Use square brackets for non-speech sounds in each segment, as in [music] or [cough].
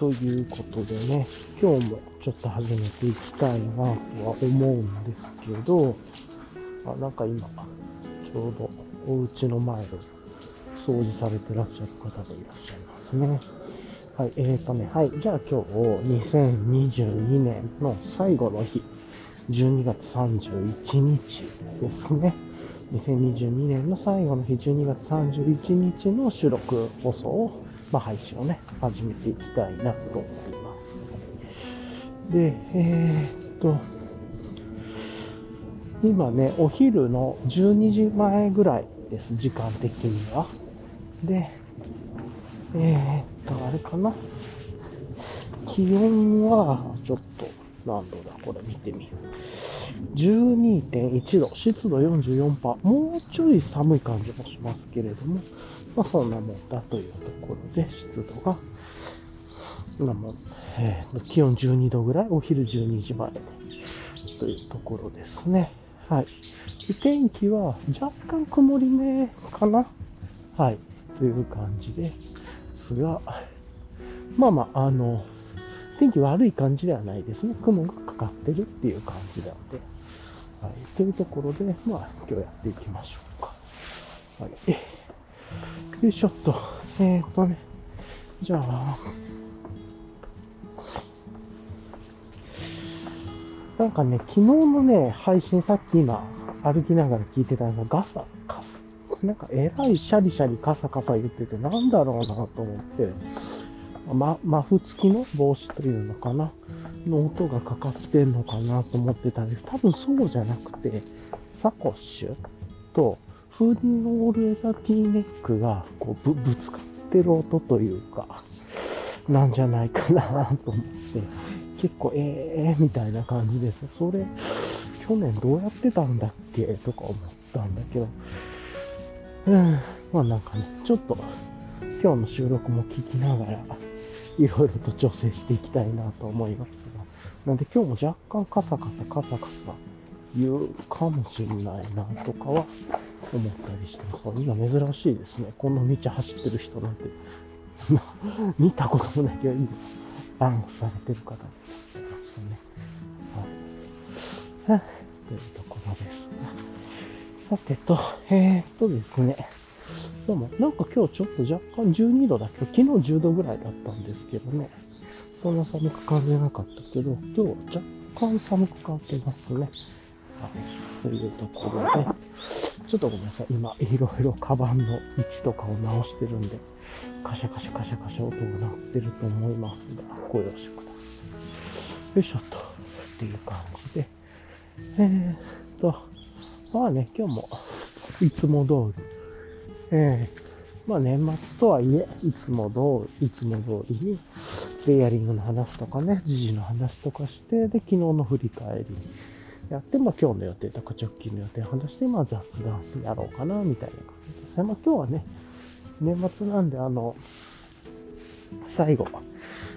ということでね、今日もちょっと始めていきたいなとは思うんですけど、あ、なんか今、ちょうどお家の前を掃除されてらっしゃる方がいらっしゃいますね。はい、えーとね、はい。じゃあ今日、2022年の最後の日、12月31日ですね。2022年の最後の日、12月31日の収録放送を、まあ、配信をね、始めていきたいなと思います。で、えー、っと、今ね、お昼の12時前ぐらいです、時間的には。で、えー、っと、あれかな。気温は、ちょっと、何度だ、これ見てみる。12.1度、湿度44%、もうちょい寒い感じもしますけれども、まあそんなもんだというところで、湿度が、まあもう、えー、気温12度ぐらい、お昼12時前で、というところですね。はい。で天気は若干曇り目かなはい。という感じですが、まあまあ、あの、天気悪い感じではないですね。雲がかかってるっていう感じなので。はい。というところで、まあ、今日やっていきましょうか。はい。よいしょっと。えー、っとね。じゃあ、なんかね、昨日のね、配信さっき今、歩きながら聞いてたのがガサ、カサ。なんかえらいシャリシャリカサカサ言ってて、なんだろうなと思って、ま、マフ付きの帽子というのかなの音がかかってんのかなと思ってたんです。多分そうじゃなくて、サコッシュと Houdini All Weather T-neck がこうぶつかってる音というか、なんじゃないかなと思って、結構ええー、みたいな感じです。それ、去年どうやってたんだっけ？とか思ったんだけど、うん、まあなんかね、ちょっと今日の収録も聞きながら、いろいろと調整していきたいなと思いますが、なんで今日も若干カサカサカサカサ言うかもしれないなとかは思ったりしてます。今珍しいですね。この道走ってる人なんて、[laughs] 見たこともないけど、今、バンクされてる方もいらっしゃいましたね。はい。というところです。さてと、えー、っとですね。でも、なんか今日ちょっと若干12度だけ？ど、昨日10度ぐらいだったんですけどね。そんな寒く感じなかったけど、今日は若干寒く感じますね。というところで、ちょっとごめんなさい。今、いろいろカバンの位置とかを直してるんで、カシャカシャカシャカシャ音が鳴ってると思いますが、ご容赦ください。よいしょっと。っていう感じで。えー、っと、まあね、今日も、いつも通り、えー、まあ年末とはいえ、いつも通り、いつも通りに、レイヤリングの話とかね、時事の話とかして、で、昨日の振り返りやって、まあ今日の予定とか直近の予定を話して、まあ雑談やろうかな、みたいな感じですね。まあ今日はね、年末なんで、あの、最後、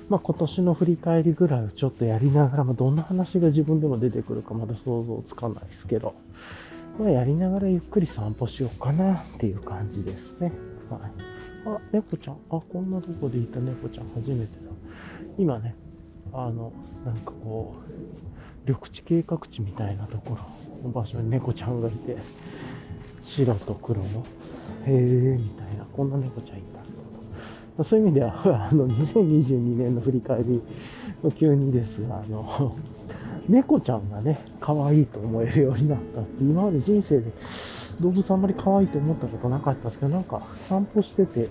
まあ今年の振り返りぐらいをちょっとやりながら、まあどんな話が自分でも出てくるかまだ想像つかないですけど、まあやりながらゆっくり散歩しようかなっていう感じですね。はい。あ、猫ちゃん。あ、こんなとこでいた猫ちゃん初めてだ。今ね、あの、なんかこう、緑地計画地みたいなところの場所に猫ちゃんがいて、白と黒の、へえ、みたいな、こんな猫ちゃんいた。そういう意味では、[laughs] あの、2022年の振り返りの急にですが、あの、猫ちゃんがね、可愛いと思えるようになったって、今まで人生で動物あんまり可愛いと思ったことなかったんですけど、なんか散歩してて、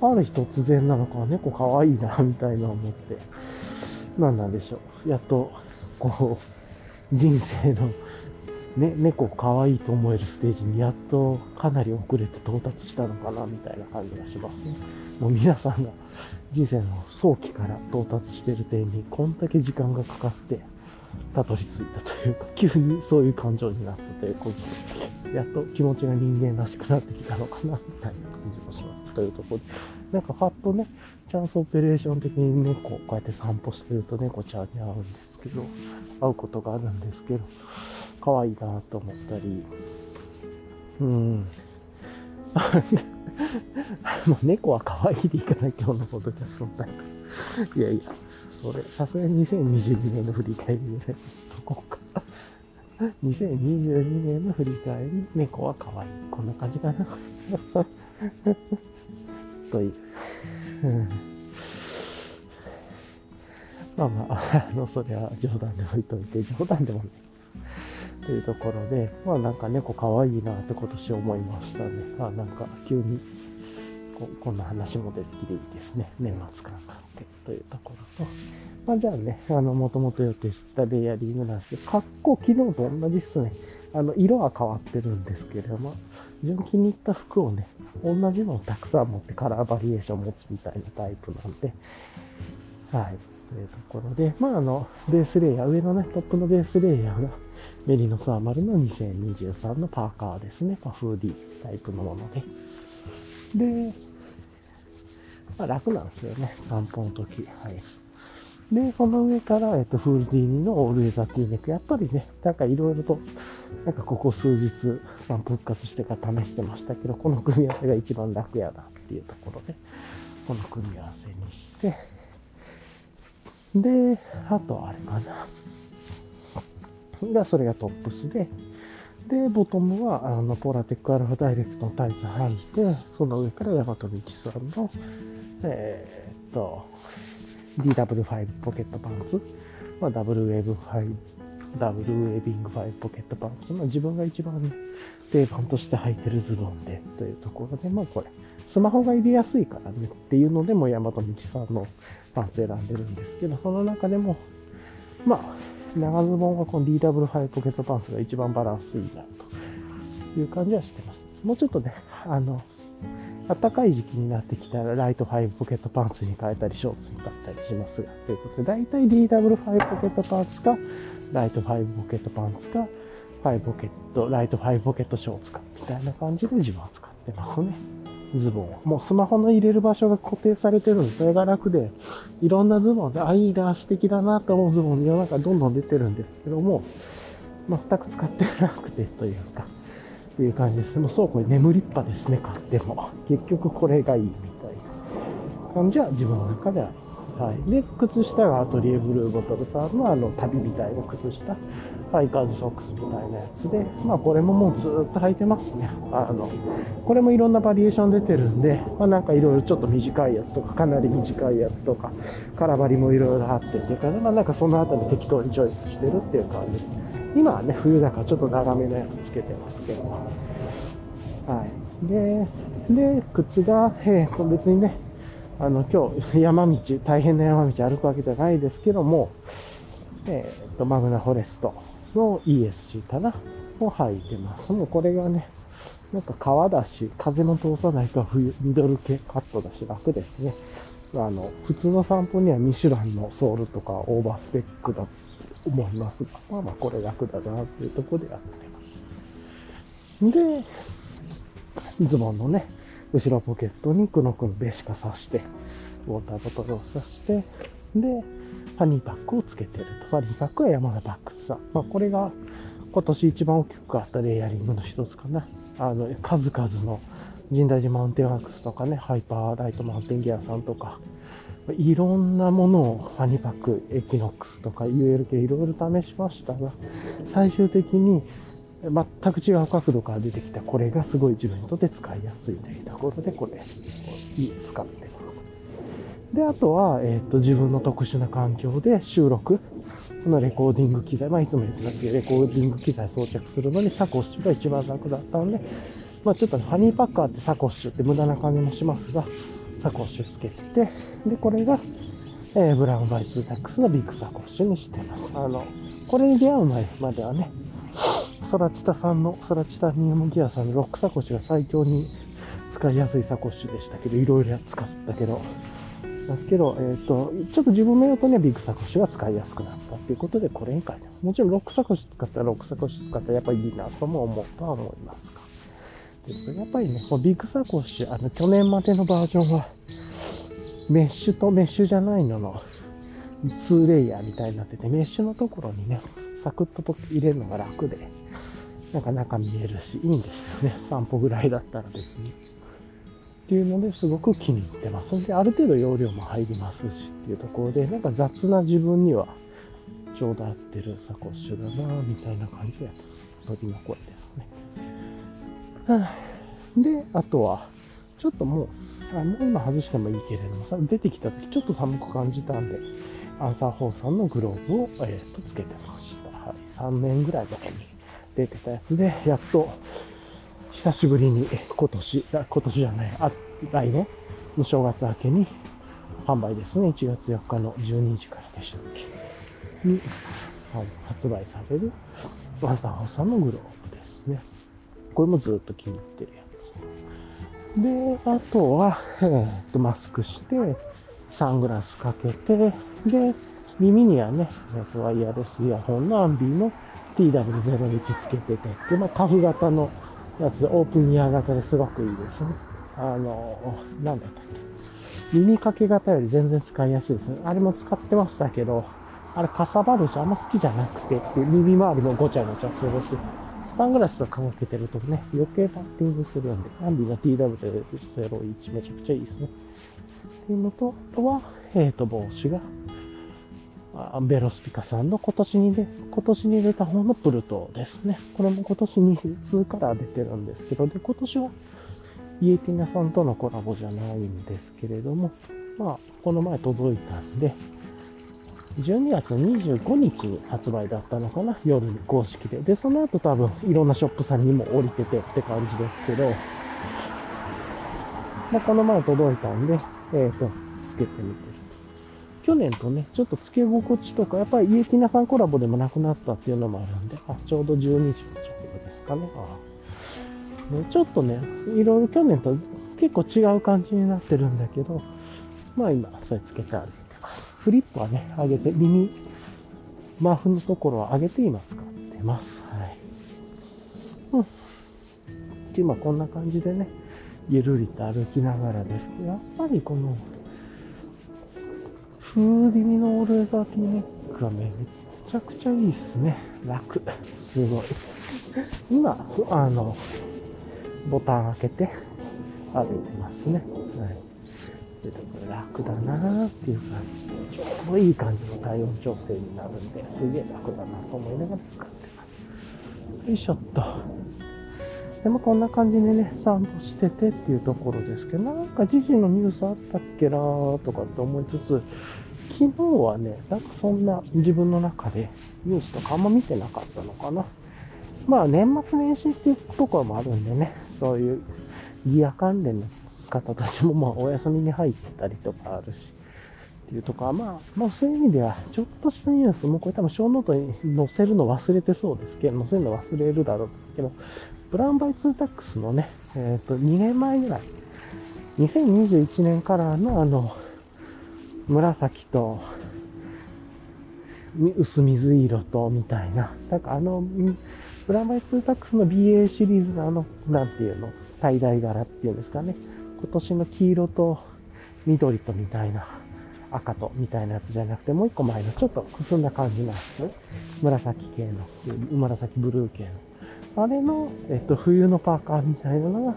ある日突然なのか、猫可愛いな、みたいな思って、何なんでしょう。やっと、こう、人生の、ね、猫可愛いと思えるステージにやっとかなり遅れて到達したのかな、みたいな感じがしますね。もう皆さんが人生の早期から到達してる点に、こんだけ時間がかかって、たどり着いたというか、急にそういう感情になったということで、やっと気持ちが人間らしくなってきたのかな、みたいな感じもします。というところで、なんかパッとね、チャンスオペレーション的に猫、こうやって散歩してると猫ちゃんに会うんですけど、会うことがあるんですけど、可愛いなと思ったり、うん。[laughs] う猫は可愛いでいかない、今日のポッドキャストのタイトル。いやいや、それ、さすがに2022年の振り返りでね、とこうか。2022年の振り返り、猫は可愛い。こんな感じかな。[laughs] という。うんまあまあ、あの、それは冗談で置いといて、冗談でもね。というところで、まあなんか猫可愛いなって今年思いましたね。あなんか急にここんな話も出てきていいですね。年末感があってというところと。まあじゃあね、あの、もともと予定してたレイヤリングなんですけど、格好昨日と同じっすね。あの、色は変わってるんですけれども、自分気に入った服をね、同じのをたくさん持ってカラーバリエーション持つみたいなタイプなんで、はい。というところで、まあ、あの、ベースレイヤー、上のね、トップのベースレイヤーが、メリノサーマルの2023のパーカーですね。ま、フーディータイプのもので。で、まあ、楽なんですよね。散歩の時。はい。で、その上から、えっと、フーディーニのオールウェザーティーネック。やっぱりね、なんかいろいろと、なんかここ数日散歩復活してから試してましたけど、この組み合わせが一番楽やなっていうところで、この組み合わせにして、で、あとあれかな。が、それがトップスで、で、ボトムは、あの、ポラテックアルファダイレクトのタイツ履いて、その上からヤマトミチさんの、えー、っと、DW5 ポケットパンツ、まあ、ダブルウェーブ5、ダブルウェービング5ポケットパンツ、まあ、自分が一番、定番として履いてるズボンで、というところで、まあこれ、スマホが入れやすいからねっていうのでも、ヤマトミチさんのパンツ選んでるんですけど、その中でも、まあ、長ズボンはこの DW5 ポケットパンツが一番バランスいいなという感じはしてます。もうちょっとね、あの、暖かい時期になってきたらライト5ポケットパンツに変えたりショーツに変えたりしますが、ということで、だいたい DW5 ポケットパンツか、ライト5ポケットパンツか、5ポケット、ライト5ポケットショーツか、みたいな感じで自分は使ってますね。ズボンは。もうスマホの入れる場所が固定されてるんで、それが楽で、いろんなズボンで、あ、いいな、素敵だなと思うズボン世の中どんどん出てるんですけども、全く使ってなくてというか、っていう感じです。もう倉庫に眠りっぱですね、買っても。結局これがいいみたいな感じは自分の中であります。はい。で、靴下がアトリエブルーボトルさんのあの旅みたいな靴下。ファイカーズソックスみたいなやつで、まあこれももうずっと履いてますね。あの、これもいろんなバリエーション出てるんで、まあなんかいろいろちょっと短いやつとか、かなり短いやつとか、空張りもいろいろあってっていうか、まあなんかそのあたり適当にチョイスしてるっていう感じです。今はね、冬だからちょっと長めのやつつけてますけど。はい。で、で、靴が、えー、別にね、あの、今日山道、大変な山道歩くわけじゃないですけども、えっ、と、マグナフォレストの ESC かなを履いてます。もうこれがね、なんか革だし、風も通さないから冬、ミドル系カットだし楽ですね。あの、普通の散歩にはミシュランのソールとかオーバースペックだと思いますが、まあまあこれ楽だなっていうとこでやってます。で、ズボンのね、後ろポケットにクノクのベシカ刺して、ウォーターボトルを刺して、で、ファニーパックをつけてると。ファニーパックは山田バックスさん。まあこれが今年一番大きくあったレイヤリングの一つかな。あの、数々の深大寺マウンテンワークスとかね、 Hyperlite Mountain Gear さんとか、いろんなものをファニーパック、エキノックスとか ULK いろいろ試しましたが、最終的に全く違う角度から出てきたこれがすごい自分にとって使いやすいというところでこれ使って。で、あとは、えっ、ー、と、自分の特殊な環境で収録、このレコーディング機材、まあいつも言ってますけど、レコーディング機材装着するのにサコッシュが一番楽だったので、まあちょっと、ね、ファニーパックあってサコッシュって無駄な感じもしますが、サコッシュつけて。て、で、これが、えー、 brown by 2-tacs のビッグサコッシュにしてます。あの、これに出会う前まではね、ソラチタさんの、ソラチタニウムギアさんのロックサコッシュが最強に使いやすいサコッシュでしたけど、いろいろ使ったけど、ですけど、えっ、ー、と、ちょっと自分の用途にはビッグサコッシュが使いやすくなったっていうことで、これに変えてもちろんロックサコッシュ使ったらロックサコッシュ使ったらやっぱりいいなとも思うとは思いますが。やっぱりね、このビッグサコッシュ、あの、去年までのバージョンは、メッシュとメッシュじゃないのの、2レイヤーみたいになってて、メッシュのところにね、サクッと入れるのが楽で、なんか中見えるし、いいんですよね。散歩ぐらいだったら別に。っていうのですごく気に入ってます。で、ある程度容量も入りますしっていうところで、なんか雑な自分にはちょうど合ってるサコッシュだなみたいな感じで、鳥の声ですね。で、あとは、ちょっともう、あもう今外してもいいけれども、さ出てきた時ちょっと寒く感じたんで、アンサーホーさんのグローブを、えー、とつけてました。はい。3年ぐらい前に出てたやつで、やっと、久しぶりに今年、今年じゃない、あ、来年の正月明けに販売ですね。1月4日の12時からでしたっけに、発売されるアンサーホーさんのグローブですね。これもずっと気に入ってるやつ。で、あとは、えーっと、マスクして、サングラスかけて、で、耳にはね、ワイヤレスイヤホンのアンビーの TW01 つけててで、まあ、カフ型のやつ、オープンイヤー型ですごくいいですね。あの、なんだったっけ。耳かけ型より全然使いやすいですね。あれも使ってましたけど、あれかさばるし、あんま好きじゃなくてって、耳周りもごちゃごちゃするし、サングラスとかかけてるとね、余計パッティングするんで、アンビの TW01 めちゃくちゃいいですね。っていうのと、あとは、えっ、と、帽子が、ベロスピカさんの今年にで、今年に出た方のプルトですね。これも今年2から出てるんですけど、で、今年はイエティナさんとのコラボじゃないんですけれども、まあ、この前届いたんで、12月25日に発売だったのかな、夜に公式で。で、その後多分いろんなショップさんにも降りててって感じですけど、まあ、この前届いたんで、えっ、と、つけてみて。去年とね、ちょっと付け心地とか、やっぱりイエティナさんコラボでもなくなったっていうのもあるんで、あ、ちょうど12時の着用ですかね。あねちょっとね、いろいろ去年と結構違う感じになってるんだけど、まあ今、それつけてあるて。フリップはね、上げて、耳、マフのところは上げて今使ってます。はい。うん。今こんな感じでね、ゆるりと歩きながらですけど、やっぱりこの、フーディミのオールザーティーネックはね、めちゃくちゃいいっすね。楽。すごい。今、あの、ボタン開けて歩いてますね。はい。でこれ楽だなーっていう感じ、ちょうどいい感じの体温調整になるんで、すげえ楽だなと思いながら使ってます。よいしょっと。でもこんな感じでね、散歩しててっていうところですけど、なんか時事のニュースあったっけなーとかって思いつつ、昨日はね、なんかそんな自分の中でニュースとかあんま見てなかったのかな。まあ年末年始っていうところもあるんでね、そういうギア関連の方たちもまあお休みに入ってたりとかあるし、っていうとか、まあ、まあそういう意味では、ちょっとしたニュース、もこれ多分ショーノートに載せるの忘れてそうですけど、載せるの忘れるだろうけど、 brown by 2-tacs のね、えっ、と、2年前ぐらい、2021年からのあの、紫と、薄水色と、みたいな。なんかあの、んブラウンバイツータックスの BA シリーズのあの、なんていうの、tie dye 柄っていうんですかね。今年の黄色と緑とみたいな、赤とみたいなやつじゃなくて、もう一個前のちょっとくすんだ感じのやつ。紫系の、紫ブルー系の。あれの、えっと、冬のパーカーみたいなのが、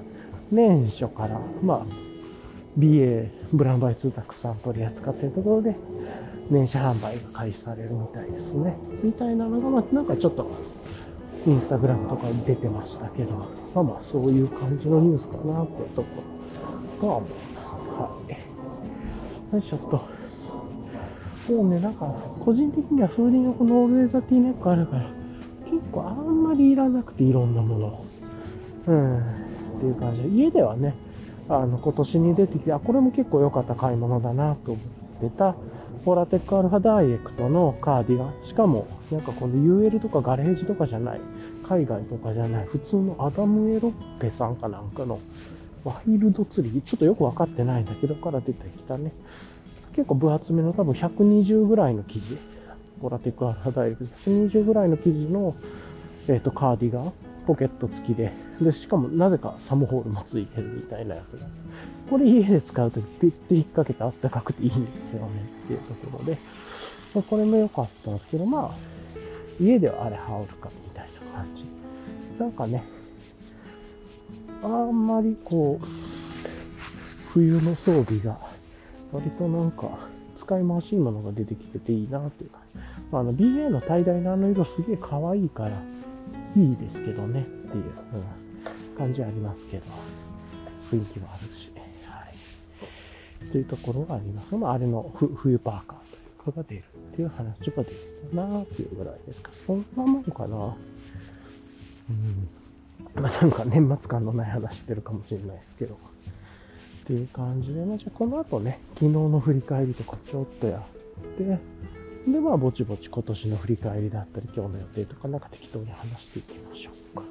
年初から、まあ、BA ブランバイツータックさん取り扱っているところで、年始販売が開始されるみたいですね。みたいなのが、まあ、なんかちょっと、インスタグラムとかに出てましたけど、まあまあ、そういう感じのニュースかなってところが思います。はい。よいしょっと。もうね、なんか、個人的には Houdini この All Weather T-neck あるから、結構あんまりいらなくていろんなもの。うん。っていう感じで、家ではね、あの、今年に出てきて、あ、これも結構良かった買い物だなと思ってた、 Polartec Alpha Direct のカーディガン。しかも、なんかこの UL とかガレージとかじゃない、海外とかじゃない、普通のアダム エ ロペさんかなんかのワイルドツリー、ちょっとよくわかってないんだけど、から出てきたね。結構分厚めの多分120ぐらいの生地。ホラテックアルファダイエクト。120ぐらいの生地の、えっ、と、カーディガン。ポケット付きで。で、しかもなぜかサムホールも付いてるみたいなやつが。これ家で使うとピッて引っ掛けてあったかくていいんですよねっていうところで。まあこれも良かったんですけど、まあ、家ではあれ羽織るかみたいな感じ。なんかね、あんまりこう、冬の装備が、割となんか、使い回しいものが出てきてていいなっていうか、まあ、の BA の滞大のあの色すげえ可愛いから、いいですけどねっていう、うん、感じはありますけど、雰囲気もあるし、はい。というところがあります。まあ、あれの冬パーカーというかが出るっていう話が出てたなっていうぐらいですか。そんなもんかな。うん。まあ、なんか年末感のない話してるかもしれないですけど。っていう感じで、まあ、じゃあこの後ね、昨日の振り返りとかちょっとやって、で、まあ、ぼちぼち今年の振り返りだったり、今日の予定とかなんか適当に話していきましょうか。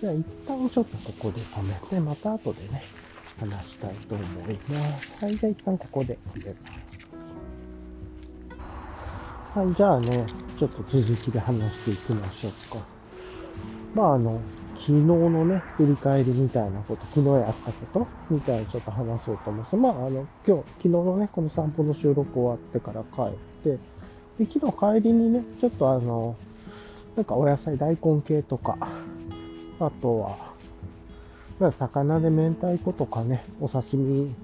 じゃあ一旦ちょっとここで止めて、また後でね、話したいと思います。はい、じゃあ一旦ここで入れます。はい、じゃあね、ちょっと続きで話していきましょうか。まあ、あの、昨日のね、振り返りみたいなこと、昨日やったことみたいにちょっと話そうと思います。まあ、あの、今日、昨日のね、この散歩の収録終わってから帰って、で昨日帰りにね、ちょっとあの、なんかお野菜、大根系とか、あとは、ま、魚で明太子とかね、お刺身、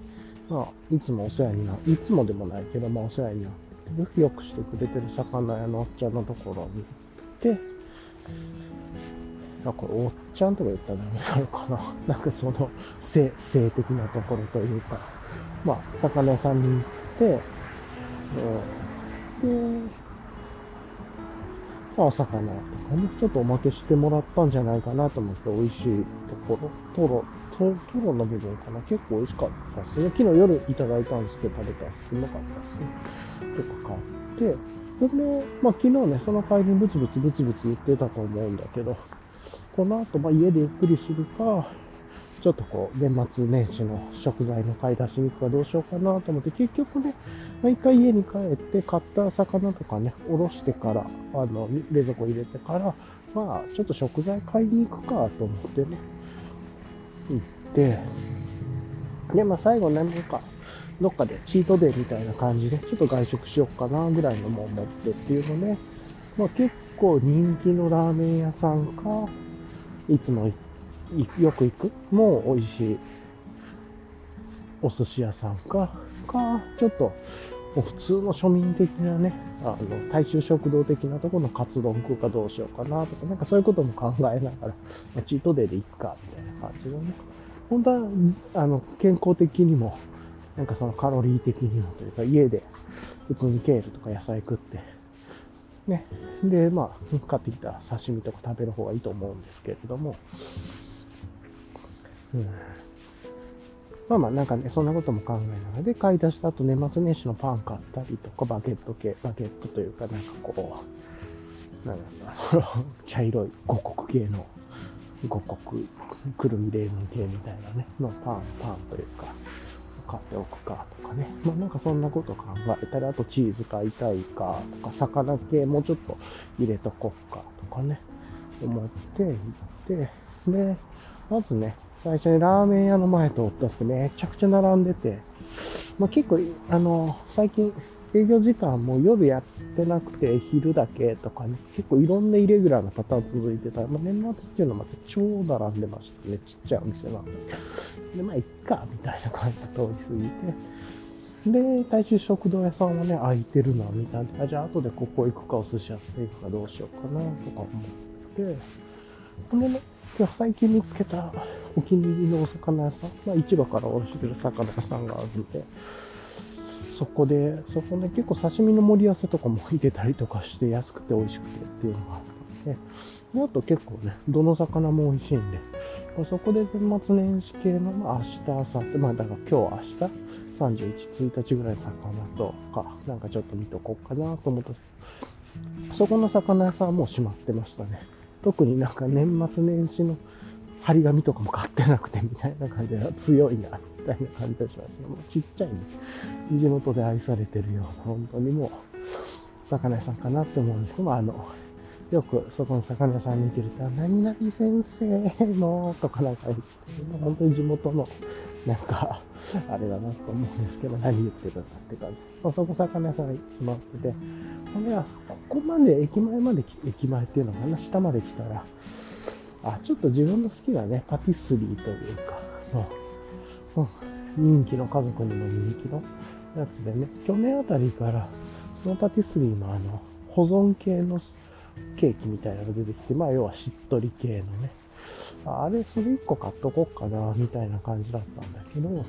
まあ、いつもお世話にな、いつもでもないけど、まあ、お世話になってる、よくしてくれてる魚屋のおっちゃんのところに行って、なんかおっちゃんとか言ったらダメなのかな。[laughs] なんかその性、性的なところというか、まあ、魚屋さんに行って、うん、まあ、お魚。とかね、ちょっとおまけしてもらったんじゃないかなと思って、美味しいところ、トロ、トトロの部分かな、結構美味しかったですね。昨日夜いただいたんですけど、食べたらすうまかったですね。とか買って、それで、まあ昨日ね、その帰りにブツブツブツブツ言ってたと思うんだけど、この後、まあ、家でゆっくりするか、ちょっとこう、年末年始の食材の買い出しに行くかどうしようかなと思って、結局ね、まあ、一回家に帰って買った魚とかね、おろしてから、あの、冷蔵庫入れてから、まあ、ちょっと食材買いに行くかと思ってね、行って、で、まあ最後ね、なんか、どっかでチートデーみたいな感じで、ちょっと外食しよっかなぐらいのもん持ってっていうのね、まあ結構人気のラーメン屋さんか、いつも行っよく行く？もう美味しいお寿司屋さんか、か、ちょっと普通の庶民的なね、あの、大衆食堂的なところのカツ丼食うかどうしようかなとか、なんかそういうことも考えながら、チートデーで行くか、みたいな感じでね。本当は、あの、健康的にも、なんかそのカロリー的にもというか、家で普通にケールとか野菜食って、ね。で、まあ、買ってきた刺身とか食べる方がいいと思うんですけれども、まあまあ、なんかね、そんなことも考えながら、で、買い出した後、年末年始のパン買ったりとか、バゲット系、バゲットというか、なんかこう、なんだろう、[laughs] 茶色い五穀系の、五穀、くるみレーズン系みたいなね、のパン、パンというか、買っておくかとかね。まあなんかそんなこと考えたり、あとチーズ買いたいかとか、魚系もうちょっと入れとこっかとかね、思って行って、で、まずね、最初にラーメン屋の前通ったんですけど、めちゃくちゃ並んでて、まあ結構、あの、最近営業時間も夜やってなくて昼だけとかね、結構いろんなイレギュラーなパターン続いてた。まあ、年末っていうのはまた超並んでましたね。ちっちゃいお店なんで。で、まあ、いっか、みたいな感じで通り過ぎて。で、大衆食堂屋さんはね、空いてるの見たんで、あ、じゃあ後でここ行くか、お寿司屋さん行くかどうしようかな、とか思って。ほんでね、今日最近見つけたお気に入りのお魚屋さん、まあ、市場からおろしてる魚屋さんがあるんで、そこで、そこね、結構刺身の盛り合わせとかも入れたりとかして安くて美味しくてっていうのがあったんで、であと結構ね、どの魚も美味しいんで、まあ、そこで年末年始系の、まあ、明日、明後日、まあだから今日、明日、31、1日ぐらいの魚とか、なんかちょっと見とこうかなと思ったそこの魚屋さんはもう閉まってましたね。特になんか年末年始の張り紙とかも買ってなくてみたいな感じで強いなみたいな感じがします。もうちっちゃい、ね、地元で愛されてるような、本当にもう、魚屋さんかなって思うんですけども、あの、よくそこの魚屋さんに行ってると、何々先生のとかなんか言って、本当に地元の、なんか、あれだなと思うんですけど、何言ってるんだって感じ。まあ、そこ魚屋さんに決まってて、ほんで、ここまで駅前まで、駅前っていうのかな、下まで来たら、あ、ちょっと自分の好きなね、パティスリーというか、うん、人気の家族にも人気のやつでね、去年あたりからスノーパティスリーのあの、保存系のケーキみたいなのが出てきて、まあ要はしっとり系のね、あれ、それ1個買っとこっかな、みたいな感じだったんだけど、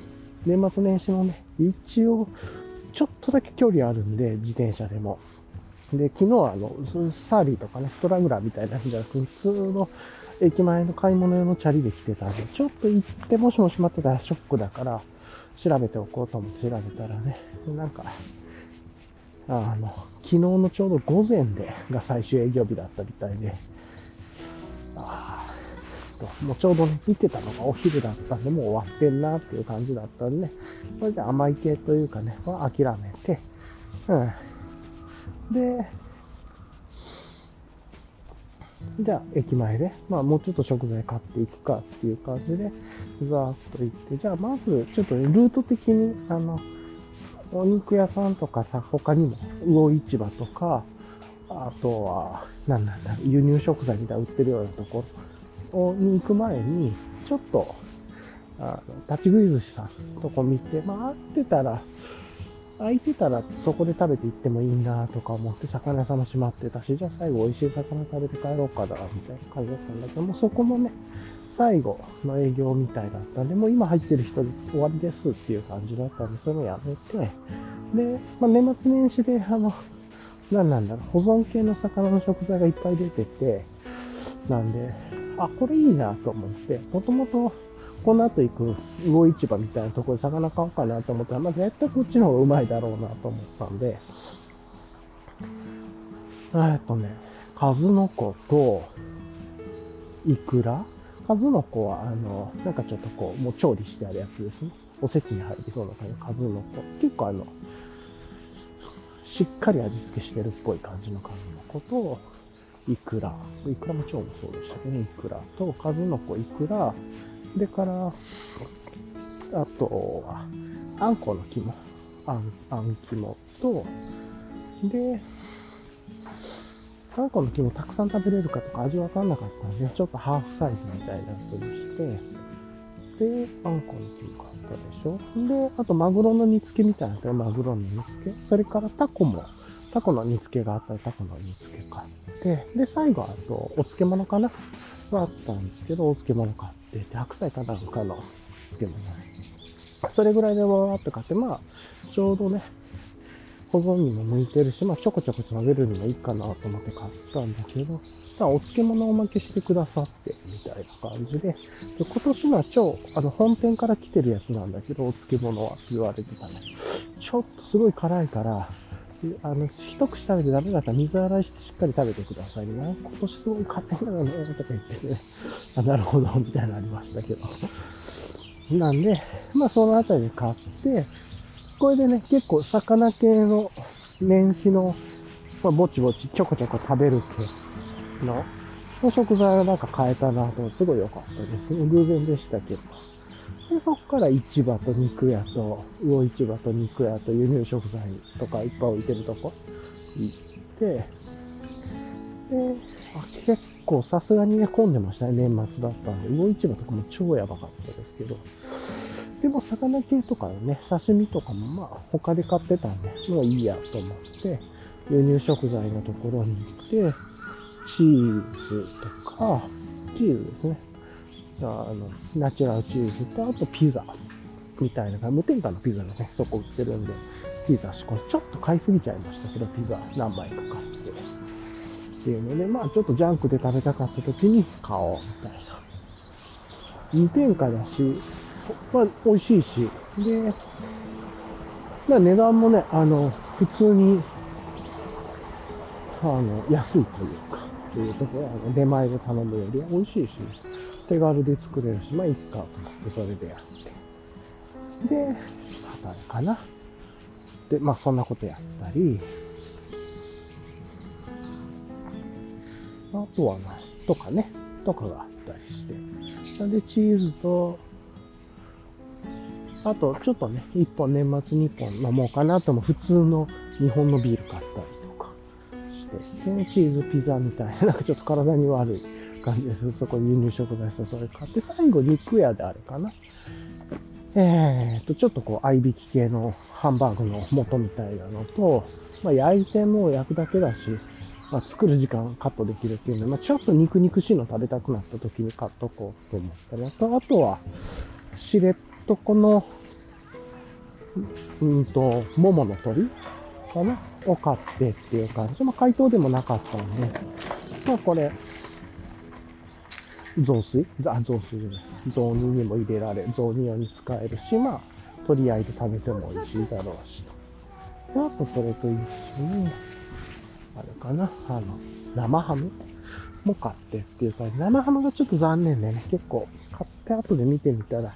年末年始のね、一応、ちょっとだけ距離あるんで、自転車でも。で、昨日はあの、サーリーとかね、ストラグラーみたいなやつじゃなく、普通の駅前の買い物用のチャリで来てたんで、ちょっと行ってもしもしまってたらショックだから、調べておこうと思って調べたらね、なんか、あの、昨日のちょうど午前でが最終営業日だったみたいで、ああ、もうちょうどね、見てたのがお昼だったんで、もう終わってんなっていう感じだったんで、ね、それで甘い系というかね、は諦めて、うん。で、じゃあ駅前で、まあもうちょっと食材買っていくかっていう感じで、ざーっと行って、じゃあまずちょっとね、ルート的に、あの、お肉屋さんとかさ、他にも、魚市場とか、あとは、なんなんだ、輸入食材みたいな売ってるようなところに行く前に、ちょっと、あの、立ち食い寿司さんとこ見て、まあ、合ってたら、空いてたらそこで食べて行ってもいいなとか思って、魚屋さんも閉まってたし、じゃあ最後美味しい魚食べて帰ろうかな、みたいな感じだったんだけども、そこもね、最後の営業みたいだったんで、もう今入ってる人終わりですっていう感じだったんで、それもやめて、で、まあ、年末年始で、あの、何なんだろう、保存系の魚の食材がいっぱい出てて、なんで、あ、これいいなと思って、もともとこの後行く魚市場みたいなとこで魚買おうかなと思ったら、まあ、絶対こっちの方がうまいだろうなと思ったんで、えっとね、数の子と、イクラ？数の子は、あの、なんかちょっとこう、もう調理してあるやつですね。おせちに入りそうな感じの数の子。結構あの、しっかり味付けしてるっぽい感じの数の子と、イクラ。イクラも超もそうでしたけどね、イクラと、数の子、イクラ、でから、あとは、あんこの肝。あん、あん肝と、で、あんこの肝たくさん食べれるかとか味わかんなかったんで、ちょっとハーフサイズみたいなやつにして、で、あんこの肝買ったでしょで、あとマグロの煮付けみたいなマグロの煮付け。それからタコも、タコの煮付けがあったらタコの煮付け買って、で、最後あと、お漬物かながあったんですけど、お漬物買って、白菜ただのかの漬物。それぐらいでわーって買って、まあ、ちょうどね、保存にも向いてるし、まあ、ちょこちょこ食べるにもいいかなと思って買ったんだけど、たお漬物をおまけしてくださって、みたいな感じで、で今年のは超、あの、本店から来てるやつなんだけど、お漬物はって言われてたね。ちょっとすごい辛いから、あの、一口食べてダメだったら水洗いしてしっかり食べてくださいね。今年すごい硬いんだよね、とか言ってね。あ、なるほど、みたいなのありましたけど。なんで、まあそのあたりで買って、これでね、結構魚系の年始の、まあ、ぼちぼちちょこちょこ食べる系の、の食材をなんか変えたなと、すごい良かったですね。偶然でしたけど。で、そこから市場と肉屋と、魚市場と肉屋と輸入食材とかいっぱい置いてるとこ行って、で、あ結構さすがにね、混んでましたね、年末だったんで。魚市場とかも超やばかったですけど。でも、魚系とかね、刺身とかもまあ、他で買ってたんで、もういいやと思って、輸入食材のところに行って、チーズとか、チーズですね。あの、ナチュラルチーズと、あとピザみたいな、無添加のピザがね、そこ売ってるんで、ピザしこちょっと買いすぎちゃいましたけど、ピザ何枚か買って。っていうので、まあちょっとジャンクで食べたかった時に買おうみたいな。無添加だし、まあ美味しいし、で、まあ値段もね、あの、普通に、あの、安いというか、っていうところは、出前で頼むより美味しいし、手軽で作れるし、まあいいかそれでやって。で、働かな。で、まあそんなことやったり、あとはな、とかね、とかがあったりして。なんで、チーズと、あと、ちょっとね、1本年末に1本飲もうかなとも、普通の日本のビール買ったりとかして、チーズピザみたいな、なんかちょっと体に悪い感じです。そこ輸入食材とそれ買って、最後肉屋であれかな。えーと、ちょっとこう、合いびき系のハンバーグの素みたいなのと、まあ、焼いても焼くだけだし、まあ、作る時間カットできるっていうので、まあ、ちょっと肉肉しいの食べたくなった時に買っとこうと思ったのと、あとは、しれっとこの、うんと、桃の鳥かな？を買ってっていう感じ。まあ、解凍でもなかったんで、まあ、これ、雑炊？あ、雑炊じゃない。雑煮にも入れられ、雑煮用に使えるし、まあ、とりあえず食べても美味しいだろうしと。であと、それと一緒に、あれかな、あの、生ハムも買ってっていうか、生ハムがちょっと残念でね、結構買って後で見てみたら、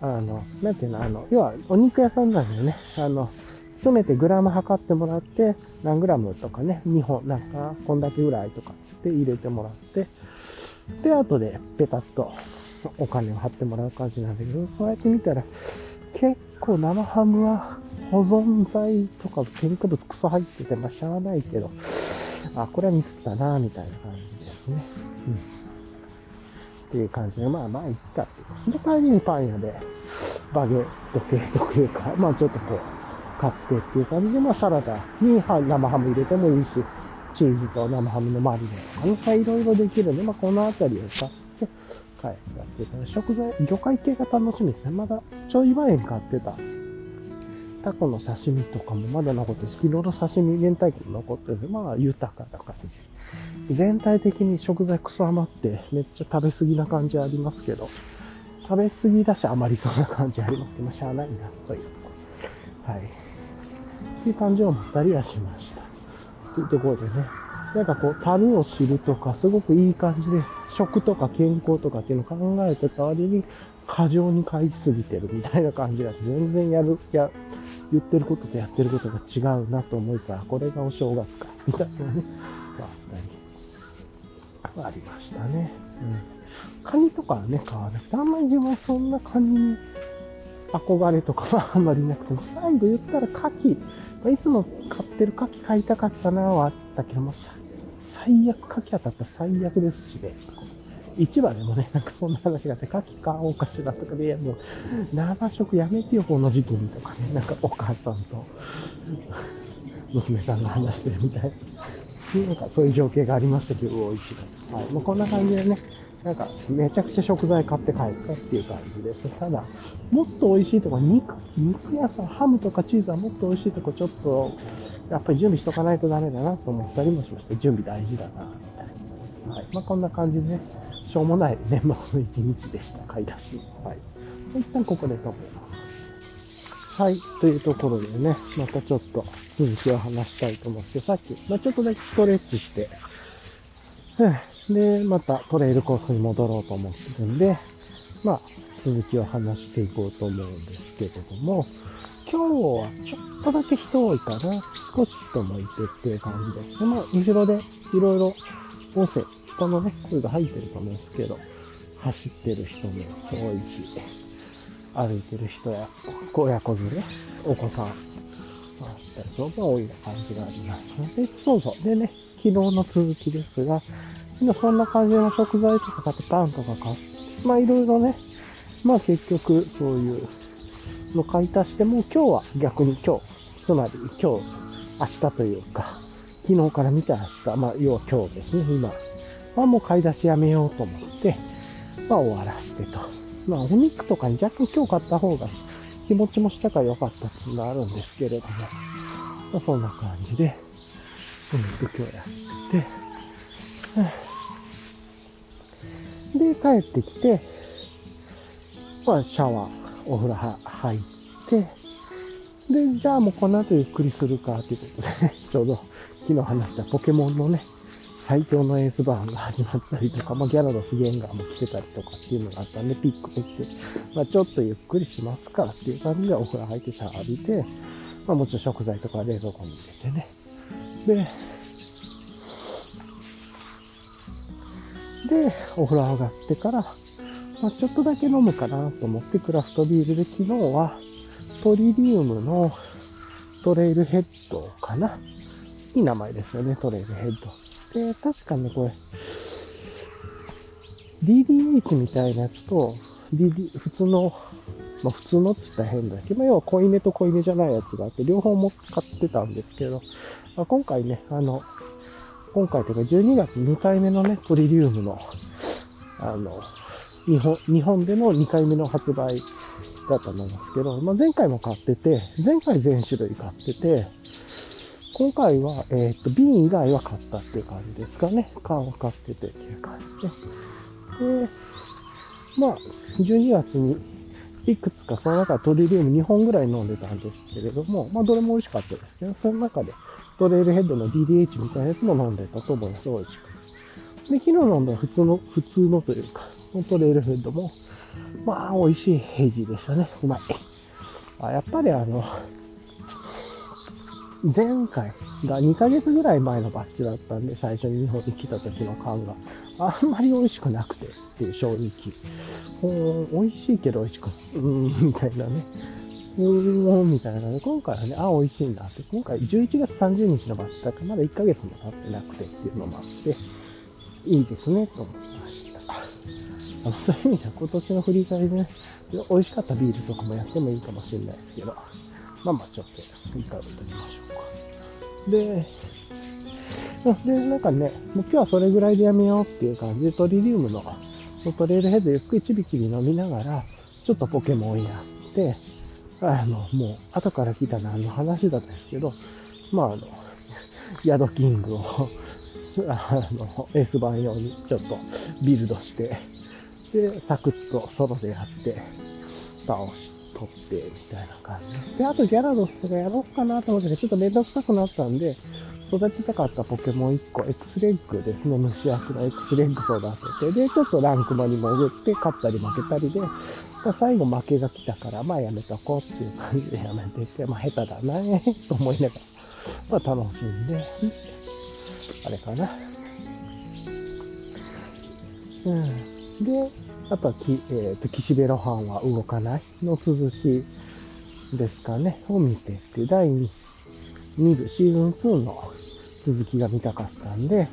あの、なんていうの、あの、要はお肉屋さんなんだよね。あの、詰めてグラム測ってもらって、何グラムとかね、2本、なんか、こんだけぐらいとかって入れてもらって、で、後でペタッとお金を貼ってもらう感じなんだけど、そうやって見たら、結構生ハムは保存剤とか添加物クソ入ってて、まあ、しゃあないけど、あ、これはミスったな、みたいな感じですね。うん。っていう感じで、まあまあ、いっかっていう。で、帰りにパン屋で、バゲット系というか、まあちょっとこう、買ってっていう感じで、まあサラダに生ハム入れてもいいし、チーズと生ハムのマリネとかね、まあいろいろできるんで、まあこのあたりを買って、帰ったっていうか、食材、魚介系が楽しみですね。まだちょい前に買ってたタコの刺身とかもまだ残ってるし、昨日の刺身、明太子も残ってるんで、まあ豊かな感じ。全体的に食材クソ余って、めっちゃ食べ過ぎな感じありますけど、食べ過ぎだし余りそうな感じありますけど、まあしゃあないな、という。はい。っていう感じを思ったりはしました。というところでね、なんかこう、樽を知るとか、すごくいい感じで、食とか健康とかっていうのを考えた代わりに、過剰に買いすぎてるみたいな感じが全然やる、や、言ってることとやってることが違うなと思いさ、これがお正月か、みたいなね、があったり、ありましたね。うん。カニとかはね、買わなくて、あんまり自分そんなカニに憧れとかはあんまりなくて、最後言ったら牡蠣、まいつも買ってる牡蠣買いたかったなはあったけども、最悪牡蠣当たったら最悪ですしね。市場でもね、なんかそんな話があって、牡蠣買おうかしらとかで、いやもう、生食やめてよ、この時期にとかね、なんかお母さんと、娘さんが話してるみたいな。なんかそういう情景がありましたけど、大市場。はい。もうこんな感じでね、なんかめちゃくちゃ食材買って帰ったっていう感じです。ただ、もっと美味しいとこ、肉、肉屋さん、ハムとかチーズはもっと美味しいとこ、ちょっと、やっぱり準備しとかないとダメだなと思ったりもしました。準備大事だな、みたいな。はい。まあこんな感じでね、しょうもない年末の一日でした。買い出し。はい。一旦ここで止めます。はい。というところでね、またちょっと続きを話したいと思って、さっき、まあ、ちょっとだけストレッチして、で、またトレイルコースに戻ろうと思ってるんで、まあ、続きを話していこうと思うんですけれども、今日はちょっとだけ人多いかな。少し人もいてっていう感じです。で、まあ、後ろでいろいろ音声人のね、声が入ってると思うんですけど、走ってる人も多いし、歩いてる人や親子連れ、お子さん、あったりそうが多い感じがありますで、そうそう。でね、昨日の続きですが、今そんな感じの食材とか買ってパンとか買って、まあいろいろね、まあ結局そういうの買い足しても今日は逆に今日、つまり今日、明日というか、昨日から見た明日、まあ要は今日ですね、今はもう買い出しやめようと思って、まあ終わらしてと。まあお肉とかに若干今日買った方が気持ちもしたから良かったっていうのはあるんですけれども、まあそんな感じで、お肉今日やって、で、帰ってきて、まあシャワー、お風呂入って、で、じゃあもうこの後ゆっくりするかということでね、[laughs] ちょうど昨日話したポケモンのね、最強のエースバーンが始まったりとか、まあ、ギャラドスゲンガーも来てたりとかっていうのがあったんで、ピックできて、まあ、ちょっとゆっくりしますかっていう感じでお風呂入ってシャワー浴びて、まあ、もちろん食材とか冷蔵庫に入れてね。で、で、お風呂上がってから、まあ、ちょっとだけ飲むかなと思ってクラフトビールで昨日はトリリウムのトレイルヘッドかないい名前ですよね、トレイルヘッド。で、確かね、これ、DDH みたいなやつと、DD、普通のまあ普通のって言ったら変だけど、まあ要は濃いめと濃いめじゃないやつがあって、両方も買ってたんですけど、まあ、今回ね、あの、今回というか12月2回目のね、トリリウムの、あの、日本、日本での2回目の発売だったと思いますけど、まあ、前回も買ってて、前回全種類買ってて、今回は、えっ、と、瓶以外は買ったっていう感じですかね。缶を買っててっていう感じで。で、まあ、12月にいくつかその中トリリウム2本ぐらい飲んでたんですけれども、まあ、どれも美味しかったですけど、その中でトレイルヘッドの DDH みたいなやつも飲んでたと思います。美味しく。で、昨日飲んだ普通の、普通のというか、トレイルヘッドも、まあ、美味しいヘイジーでしたね。うまい。あやっぱりあの、前回が2ヶ月ぐらい前のバッチだったんで、最初に日本に来た時の缶があんまり美味しくなくてっていう正直。うん、美味しいけど美味しく、うん、みたいなね。うーん、みたいなね。今回はね、あ、美味しいんだって。今回11月30日のバッチだからまだ1ヶ月も経ってなくてっていうのもあって、いいですね、と思いました。あの、そういう意味じゃ今年の振り返りでね、美味しかったビールとかもやってもいいかもしれないですけど、まあまあちょっと、いいかときましょうか。で、で、なんかね、もう今日はそれぐらいでやめようっていう感じで、トリリウムのトレイルヘッドゆっくりちびちび飲みながら、ちょっとポケモンやって、あの、もう、後から聞いた何の話だったんですけど、まあ、あの、[laughs] ヤドキングを [laughs] あの、エース版用にちょっとビルドして、で、サクッとソロでやって、倒し、取って、みたいな感じで。あとギャラドスとかやろうかなと思ってちょっとめんどくさくなったんで、育てたかったポケモン1個、X レッグですね、虫役の X レッグ育てて、で、ちょっとランクマに潜って、勝ったり負けたりで、最後負けが来たから、まあやめとこうっていう感じでやめてて、まあ下手だな、と [laughs] 思いながら、まあ楽しんで、あれかな。うん。で、あとはき、えっ、ー、と、岸辺露伴は動かないの続きですかね、を見てて、第2部、シーズン2の続きが見たかったんで、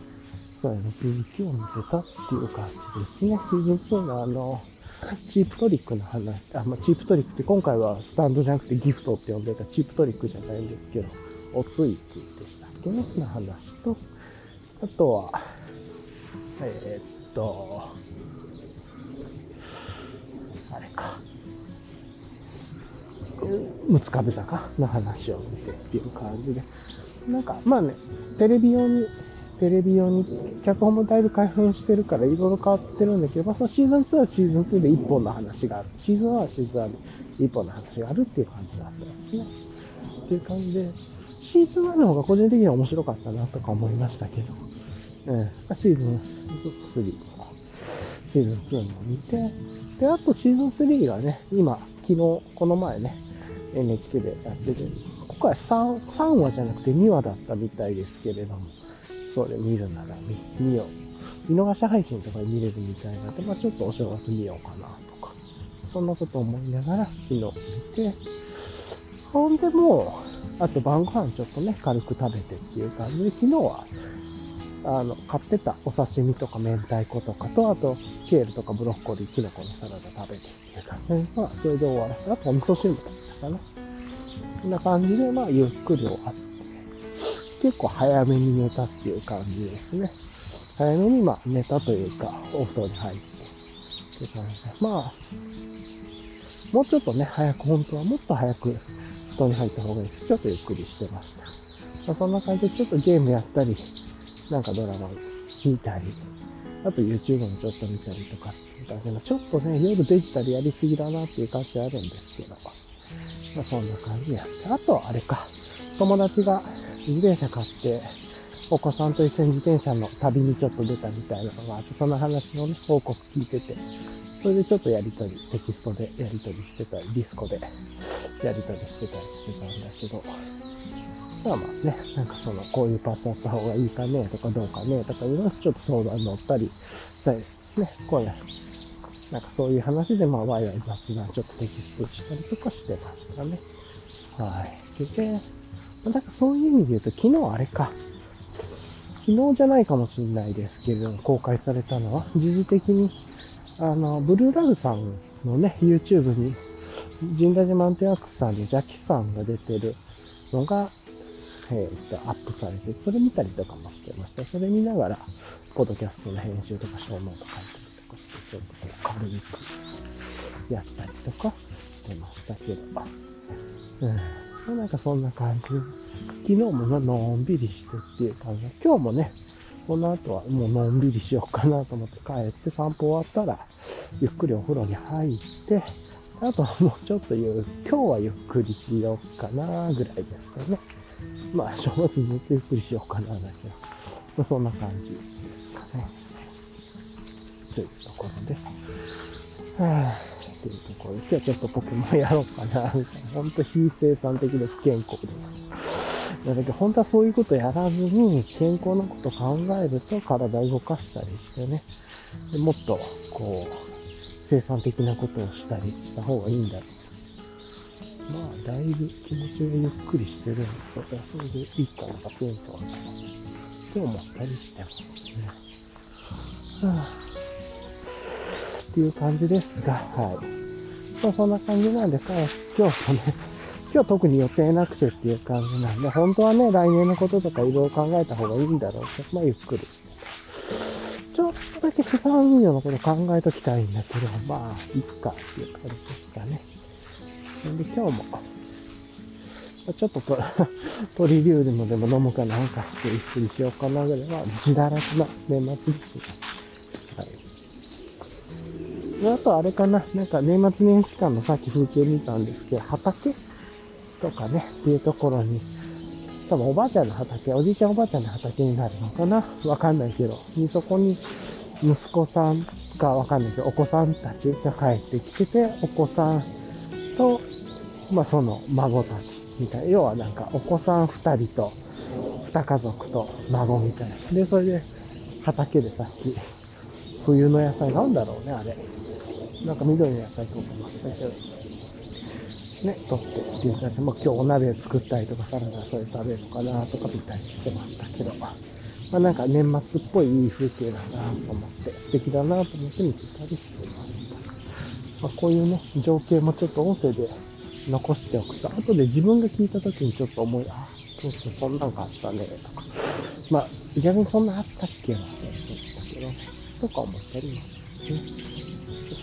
それの続きを見せたっていう感じですね。シーズン2のあの、チープトリックの話、あ、まあ、チープトリックって今回はスタンドじゃなくてギフトって呼んでたチープトリックじゃないんですけど、おついついでした。っけね、の話と、あとは、えー、っと、あれか、六壁坂の話を見てっていう感じで、なんか、まあね、テレビ用にテレビ用に、脚本もだいぶ開封してるからいろいろ変わってるんだけど、まあ、そのシーズン2はシーズン2で1本の話がある。シーズン1はシーズン1で1本の話があるっていう感じだったんですね。っていう感じで、シーズン1の方が個人的には面白かったなとか思いましたけど、うん、シーズン3も、シーズン2も見て、で、あとシーズン3がね、今、昨日、この前ね、NHK でやってて、今回 3, 3話じゃなくて2話だったみたいですけれども、それ見るなら見、見よう。見逃し配信とかで見れるみたいなんで、まあちょっとお正月見ようかなとか、そんなこと思いながら昨日見て、ほんでもう、あと晩ご飯ちょっとね、軽く食べてっていう感じで、昨日は、あの、買ってたお刺身とか明太子とかと、あと、ケールとかブロッコリー、キノコのサラダ食べてっていう感じで、まあ、それで終わらせて、あとお味噌汁だったかな。こんな感じで、まあ、ゆっくり終わって、結構早めに寝たっていう感じですね。早めにまあ寝たというか、お布団に入ってっていう感じです。まあ、もうちょっとね、早く、本当はもっと早く布団に入った方がいいです。ちょっとゆっくりしてました。まあ、そんな感じでちょっとゲームやったり、なんかドラマ見たり、あと YouTube もちょっと見たりとかっていう感じで、ちょっとね、夜デジタルやりすぎだなっていう感じあるんですけど、まあそんな感じでやって。あとあれか、友達が自転車買って、お子さんと一緒に自転車の旅にちょっと出たみたいなのがあって、その話のね、報告聞いてて、それでちょっとやりとり、テキストでやりとりしてたり、ディスコでやりとりしてたりしてたんだけど、まあまあね、なんかその、こういうパーツあった方がいいかね、とかどうかね、とかいうのちょっと相談乗ったりしたりですね、こういう、なんかそういう話で、まあ、ワイワイ雑談ちょっとテキストしたりとかしてましたね。はい。で、だからそういう意味で言うと、昨日あれか。昨日じゃないかもしれないですけれども、公開されたのは、時事的に、あの、ブルーラグさんのね、YouTube に、神田島アンテアックスさんで邪気さんが出てるのが、えっ、と、アップされて、それ見たりとかもしてました。それ見ながら、ポッドキャストの編集とかショーノート書いたりとかして、ちょっとこう軽くやったりとかしてましたけど。うん。なんかそんな感じ。昨日ものんびりしてっていう感じ今日もね、この後はもうのんびりしようかなと思って帰って散歩終わったら、ゆっくりお風呂に入って、あともうちょっとゆ、今日はゆっくりしようかなぐらいですかね。まあ、正月ずっとゆっくりしようかなだけど、まあ、そんな感じですかね。というところで。はぁ、というところで、今日はちょっとポケモンやろうかな、みたいな。ほんと非生産的で不健康です。だけど、本当はそういうことやらずに、健康のこと考えると体動かしたりしてね、でもっと、こう、生産的なことをしたりした方がいいんだろう。まあ、だいぶ気持ちがゆっくりしてるんで、それはそれでいいかな、テンションって思ったりしてますね。はあ、っていう感じですが、はい。まあ、そんな感じなんで、今日もね、[laughs] 今日特に予定なくてっていう感じなんで、本当はね、来年のこととかいろいろ考えた方がいいんだろうけど、まあ、ゆっくりしてちょっとだけ資産運用のこと考えときたいんだけど、まあ、いっかっていう感じですかね。で、今日も、ちょっとと、[laughs] 鳥流でもでも飲むかなんかしてゆっくりしようかなぐらい、まあ、自堕落な年末ですね。はい。あとあれかな、なんか年末年始間のさっき風景見たんですけど、畑とかね、っていうところに、多分おばあちゃんの畑、おじいちゃんおばあちゃんの畑になるのかな？わかんないけど、そこに息子さんかわかんないけど、お子さんたちが帰ってきてて、お子さんと、まあその孫たちみたいな。要はなんかお子さん二人と、二家族と孫みたいな。で、それで畑でさっき、冬の野菜なんだろうね、あれ。なんか緑の野菜とかもあったけど、ね、取ってっていう感じで、まあ今日お鍋作ったりとかサラダそれ食べるのかなとか見たりしてましたけど、まあ、なんか年末っぽいいい風景だなと思って、素敵だなと思って見てたりしてます。まあ、こういうね、情景もちょっと音声で残しておくと、後で自分が聞いた時にちょっと思い、あ、そうそう、そんなんがあったね、とか。まあ、逆にそんなあったっけな、そうしたけど、とか思ったりもするね。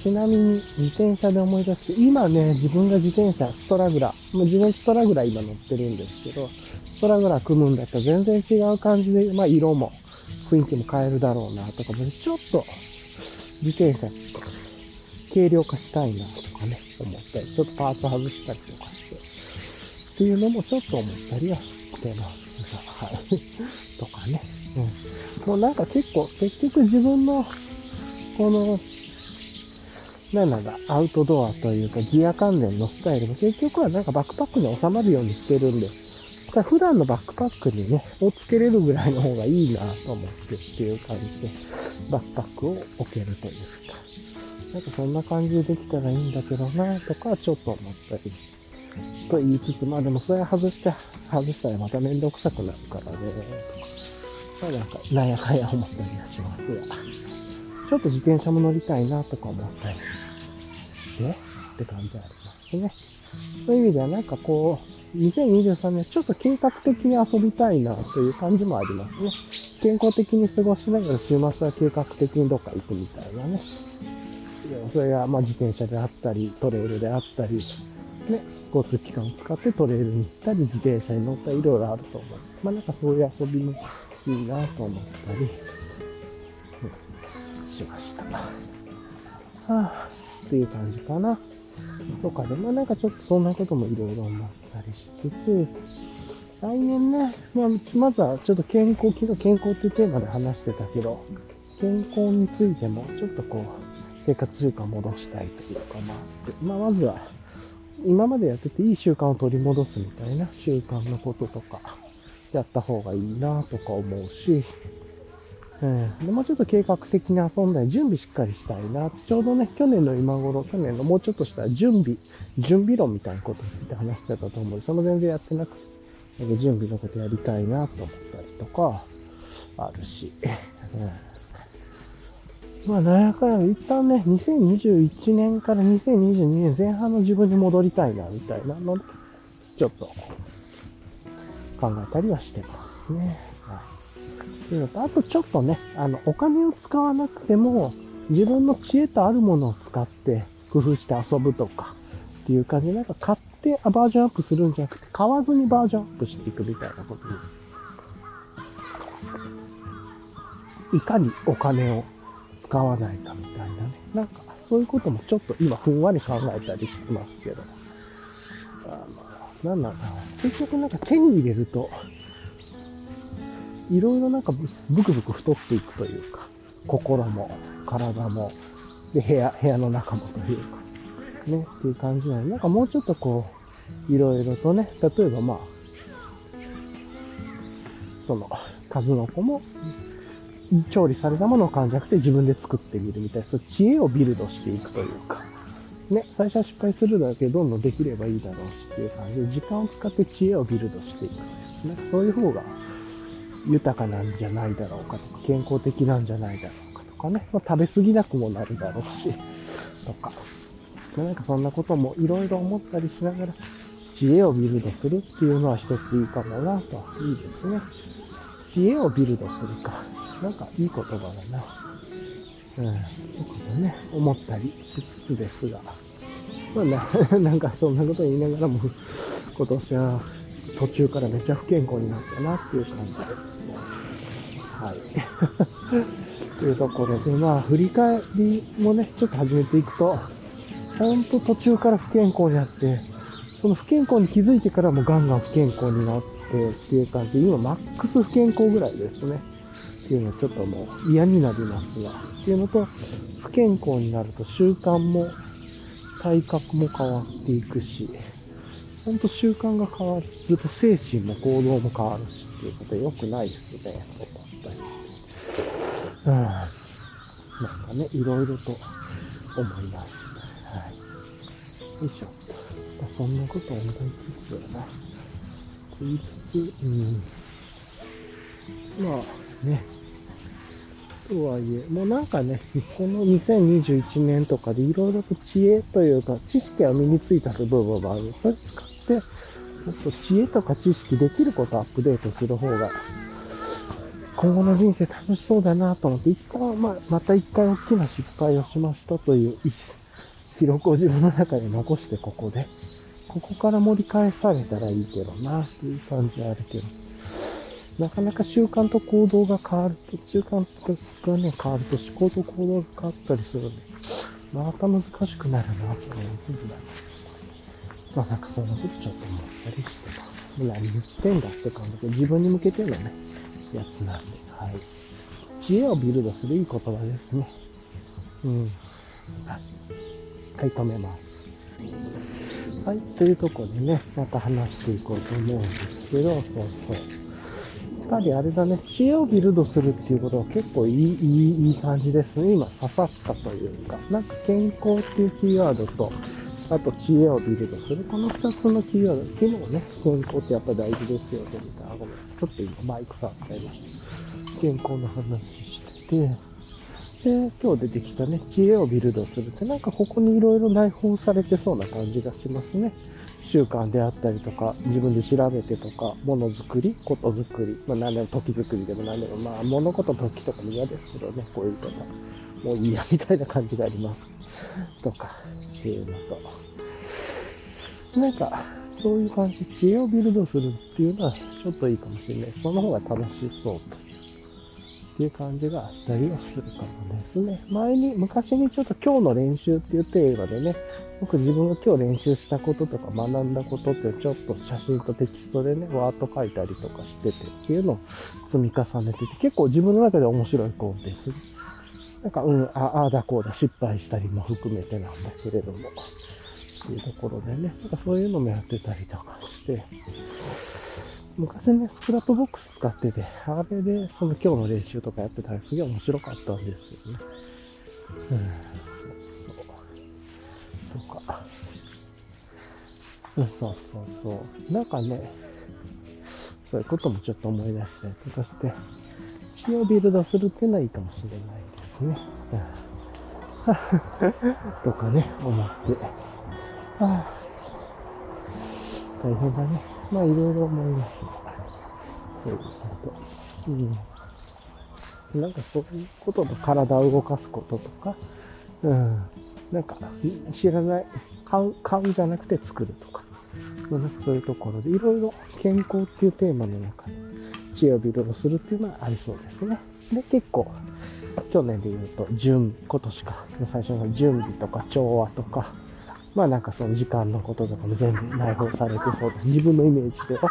ちなみに自転車で思い出して、今ね、自分が自転車、ストラグラー、もう自分ストラグラ今乗ってるんですけど、ストラグラ組むんだったら全然違う感じで、まあ色も雰囲気も変えるだろうなとか、ちょっと自転車軽量化したいなとかね、思ったり、ちょっとパーツ外したりとかして、っていうのもちょっと思ったりはしてますが、はい。とかね。うん。もうなんか結構、結局自分の、この、なんなんだ、アウトドアというかギア関連のスタイルも結局はなんかバックパックに収まるようにしてるんで、だ普段のバックパックにね、をつけれるぐらいの方がいいなと思ってっていう感じで、バックパックを置けるというか、なんかそんな感じでできたらいいんだけどなとかちょっと思ったり、と言いつつ、まあでもそれ外して、外したらまためんどくさくなるからね、とか、まあなんか、なんやかんや思ったりはしますが、ちょっと自転車も乗りたいなとか思ったり。して、って感じありますね。そういう意味ではなんかこう、2023年ちょっと計画的に遊びたいなという感じもありますね。健康的に過ごしながら週末は計画的にどっか行くみたいなね。それがま自転車であったり、トレイルであったり、ね、交通機関を使ってトレイルに行ったり、自転車に乗ったり、いろいろあると思う。まあなんかそういう遊びもいいなと思ったり、うん、しました。はあ、っていう感じかな。とか。で、まあなんかちょっとそんなこともいろいろ思ったりしつつ、来年ね、まあ、まずはちょっと健康、昨日健康っていうテーマで話してたけど、健康についてもちょっとこう、生活習慣戻したいというか、まあ、まあ、まずは、今までやってていい習慣を取り戻すみたいな習慣のこととか、やった方がいいなとか思うし、うん。でもうちょっと計画的に遊んだり、準備しっかりしたいな。ちょうどね、去年の今頃、去年のもうちょっとした準備、準備論みたいなことについて話してたと思うその全然やってなくて、準備のことやりたいなと思ったりとか、あるし。うん、まあ、なんやかんや、一旦ね、2021年から2022年前半の自分に戻りたいな、みたいなので、ちょっと、考えたりはしてますね。っていうのと、あとちょっとね、あの、お金を使わなくても、自分の知恵とあるものを使って工夫して遊ぶとかっていう感じで、なんか買ってバージョンアップするんじゃなくて、買わずにバージョンアップしていくみたいなことに、いかにお金を使わないかみたいなね。なんか、そういうこともちょっと今ふんわり考えたりしてますけど。あまあ、なんなんかな。結局なんか手に入れると、いろいろなんかブクブク太っていくというか、心も体も、で、部屋、部屋の中もというか、ね、っていう感じなので、なんかもうちょっとこう、いろいろとね、例えばまあ、その、数の子も、調理されたものを感じなくて自分で作ってみるみたいな、そう知恵をビルドしていくというか、ね、最初は失敗するだけどんどんできればいいだろうしっていう感じで、時間を使って知恵をビルドしていくという。なんかそういう方が豊かなんじゃないだろうかとか、健康的なんじゃないだろうかとかね、まあ、食べ過ぎなくもなるだろうし、とか、なんかそんなこともいろいろ思ったりしながら、知恵をビルドするっていうのは一ついいかもなと。いいですね。知恵をビルドするか。なんかいい言葉だな。うん。ということね、思ったりしつつですが。まあな、[laughs] なんかそんなこと言いながらも、今年は途中からめっちゃ不健康になったなっていう感じです。はい。[laughs] というところで、まあ、振り返りもね、ちょっと始めていくと、ほんと途中から不健康になって、その不健康に気づいてからもガンガン不健康になってっていう感じで、今マックス不健康ぐらいですね。っていうのはちょっともう嫌になりますが。っていうのと、不健康になると習慣も体格も変わっていくし、ほんと習慣が変わると精神も行動も変わるしっていうことで良くないですね。うん。なんかね、いろいろと思います。はい。よいしょ。そんなこと思いつつな。と言いつつ、うん。まあね。とはいえ、もうなんかね、この2021年とかでいろいろと知恵というか、知識は身についた部分がある。それ使って、ちょっと知恵とか知識できることアップデートする方が今後の人生楽しそうだなと思って、一回、ま、また一回大きな失敗をしましたという意思記録を自分の中で残してここで、ここから盛り返されたらいいけどな、っていう感じはあるけど、なかなか習慣と行動が変わると、習慣がね、変わると思考と行動が変わったりするんで、また難しくなるな、と思いつつだまあなんかそんなことちょっと思ったりして。何言ってんだって感じで、自分に向けてのね、やつなんで、はい。知恵をビルドするいい言葉ですね。うん。はい、止めます。はい、というとこでね、また話していこうと思うんですけど、そうそう。やっぱりあれだね、知恵をビルドするっていうことは結構いい、いい、いい感じですね。今刺さったというか、なんか健康っていうキーワードと、あと知恵をビルドする。この二つのキーワード。昨日ね、健康ってやっぱ大事ですよね、みたいな。ごめん。ちょっと今マイク触っちゃいました。健康の話してて、で、今日出てきたね、知恵をビルドするって、なんかここにいろいろ内包されてそうな感じがしますね。習慣であったりとか、自分で調べてとか、ものづくり、ことづくり、まあ何でも時づくりでも何でも、まあ物事時とかも嫌ですけどね、こういうこと。もういいや、みたいな感じがあります。とか、っていうのと、なんか、そういう感じ、知恵をビルドするっていうのはちょっといいかもしれない。その方が楽しそうと。っていう感じがあったりはするかもですね。前に、昔にちょっと今日の練習っていうテーマでね、僕自分が今日練習したこととか学んだことってちょっと写真とテキストでね、ワード書いたりとかしててっていうのを積み重ねてて、結構自分の中で面白いコンテンツ。なんか、うん、ああだこうだ失敗したりも含めてなんだけれども、っていうところでね、なんかそういうのもやってたりとかして、昔ね、スクラップボックス使ってて、あれでその今日の練習とかやってたらすげえ面白かったんですよね。うん、そうそう。とか。うんそうそうそう。なんかね、そういうこともちょっと思い出したりとかして、知恵をビルドするっていうのはいいかもしれないですね。うん [laughs] とかね、思って。はあ、大変だね。まあ、いろいろ思いますが。そういうこと。うん。なんかそういうことと体を動かすこととか、うん。なんか、知らない、買う、買うじゃなくて作るとか。なんかそういうところで、いろいろ健康っていうテーマの中で、知恵をビルドするっていうのはありそうですね。で、結構、去年で言うと、準、今年か、最初の準備とか調和とか、まあなんかその時間のこととかも全部内包されてそうです。自分のイメージでは。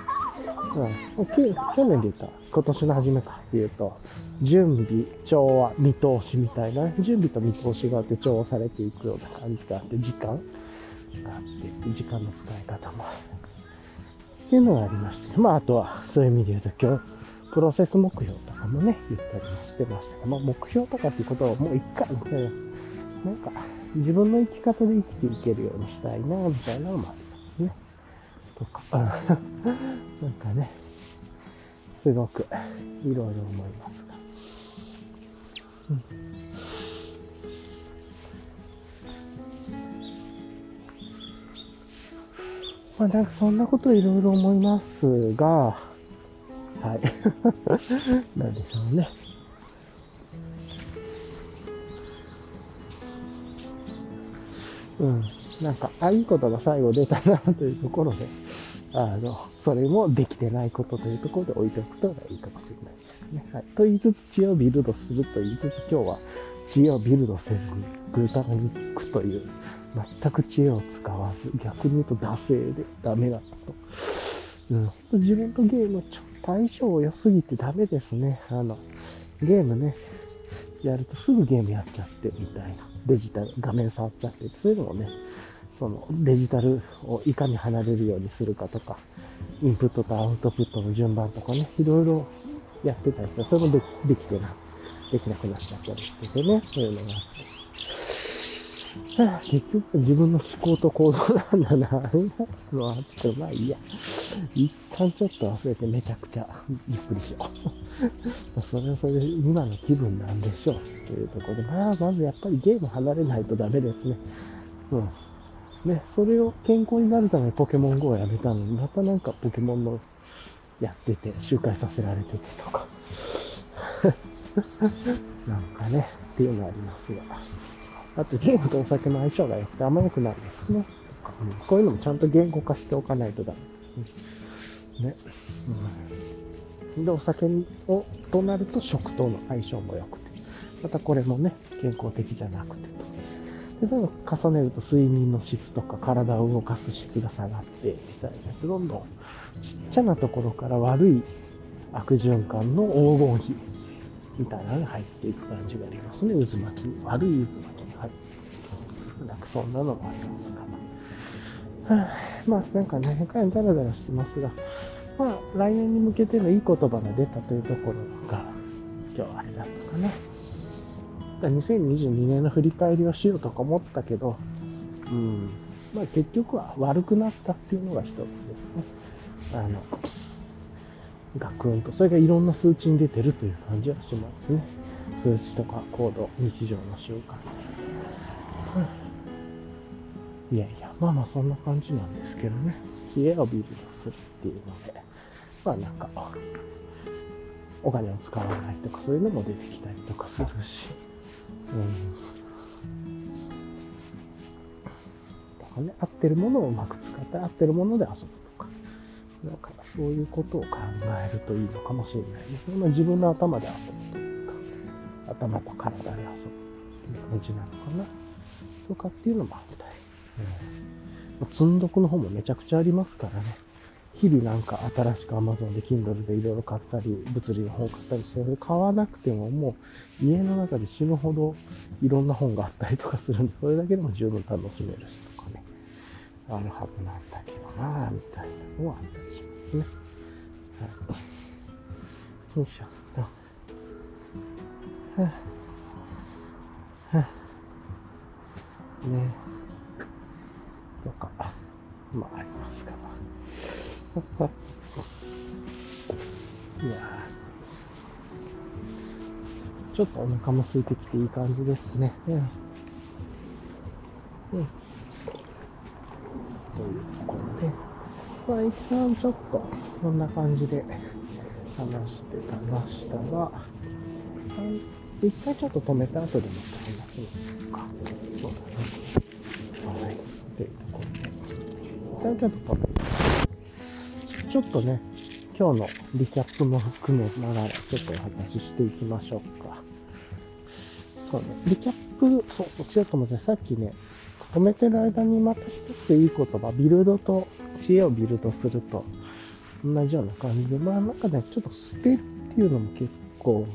うん、去年で言った、今年の初めかっていうと、準備、調和、見通しみたいな、準備と見通しがあって調和されていくような感じがあって、時間があって、時間の使い方も。っていうのがありまして、まああとはそういう意味で言うと今日、プロセス目標とかもね、言ったりもしてましたけど、まあ、目標とかっていうことをもう一回、なんか、自分の生き方で生きていけるようにしたいな、みたいなのもありますね。とか、[laughs] なんかね、すごくいろいろ思いますが。うんまあなんかそんなこといろいろ思いますが、はい。[laughs] なんでしょうね。うん。なんか、あ、いいことが最後出たなというところで、[laughs] あの、それもできてないことというところで置いておくといいかもしれないですね。はい。と言いつつ知恵をビルドすると言いつつ今日は知恵をビルドせずにグルタミックという全く知恵を使わず逆に言うと惰性でダメだったと。うん。自分とゲームちょっと相性良すぎてダメですね。あの、ゲームね、やるとすぐゲームやっちゃってみたいな。デジタル、画面触っちゃって、そういうのもね、そのデジタルをいかに離れるようにするかとか、インプットとアウトプットの順番とかね、いろいろやってたりして、それもできできてな、できなくなっちゃったりしててね、そういうのがあったり結局自分の思考と行動なんだな、ありますのはあって、まあいいや。一旦ちょっと忘れてめちゃくちゃびっくりしよう。[laughs] それはそれで今の気分なんでしょう。というところで、まあまずやっぱりゲーム離れないとダメですね。うん。ね、それを健康になるためにポケモン GO をやめたのに、またなんかポケモンのやってて、周回させられててとか。[laughs] なんかね、っていうのありますが。あとゲームとお酒の相性が良くてあんま良くないですね。うん、こういうのもちゃんと言語化しておかないとダメね。うん、で、お酒をとなると食との相性も良くて。またこれもね、健康的じゃなくてと。で、その重ねると睡眠の質とか体を動かす質が下がって、みたいな。どんどんちっちゃなところから悪い悪循環の黄金比みたいなのが入っていく感じがありますね。渦巻き。悪い渦巻き。はい。なんかそんなのもありますが。まあなんかね、変化ダラダラしてますが、まあ来年に向けてのいい言葉が出たというところが、今日あれだったかな。だ2022年の振り返りをしようとか思ったけど、うん。まあ結局は悪くなったっていうのが一つですね。あの、ガクンと、それがいろんな数値に出てるという感じはしますね。数値とか行動、日常の習慣。いやいや、まあまあそんな感じなんですけどね。冷えをビルドするっていうので、まあなんか、お金を使わないとかそういうのも出てきたりとかするし、うん。とかね、合ってるものをうまく使って合ってるもので遊ぶとか。だからそういうことを考えるといいのかもしれないですね。まあ、自分の頭で遊ぶというか、頭と体で遊ぶという感じなのかな。とかっていうのもあったり、うん、積んどくの方もめちゃくちゃありますからね。日々なんか新しく Amazon で Kindle でいろいろ買ったり、物理の本買ったりして、買わなくてももう家の中で死ぬほどいろんな本があったりとかするんで、それだけでも十分楽しめるしとかね、あるはずなんだけどなぁ、みたいなのはあったりしますね。はい。よいしょっと。はぁ、はぁ、はね。とか、まあありますから。[laughs] いやちょっとお腹も空いてきていい感じですね。うん。うん。というところで、まあ一旦ちょっとこんな感じで話してたましたが、一回ちょっと止めた後でまた話しますか。そうだね。はい。というところで、一旦ちょっと、ちょっとね、今日のリキャップも含めながらちょっとお話ししていきましょうか。そうね、リキャップ、そうしようと思って、さっきね、止めてる間にまた一ついい言葉、ビルドと知恵をビルドすると同じような感じで、まあなんかね、ちょっと捨てるっていうのも結構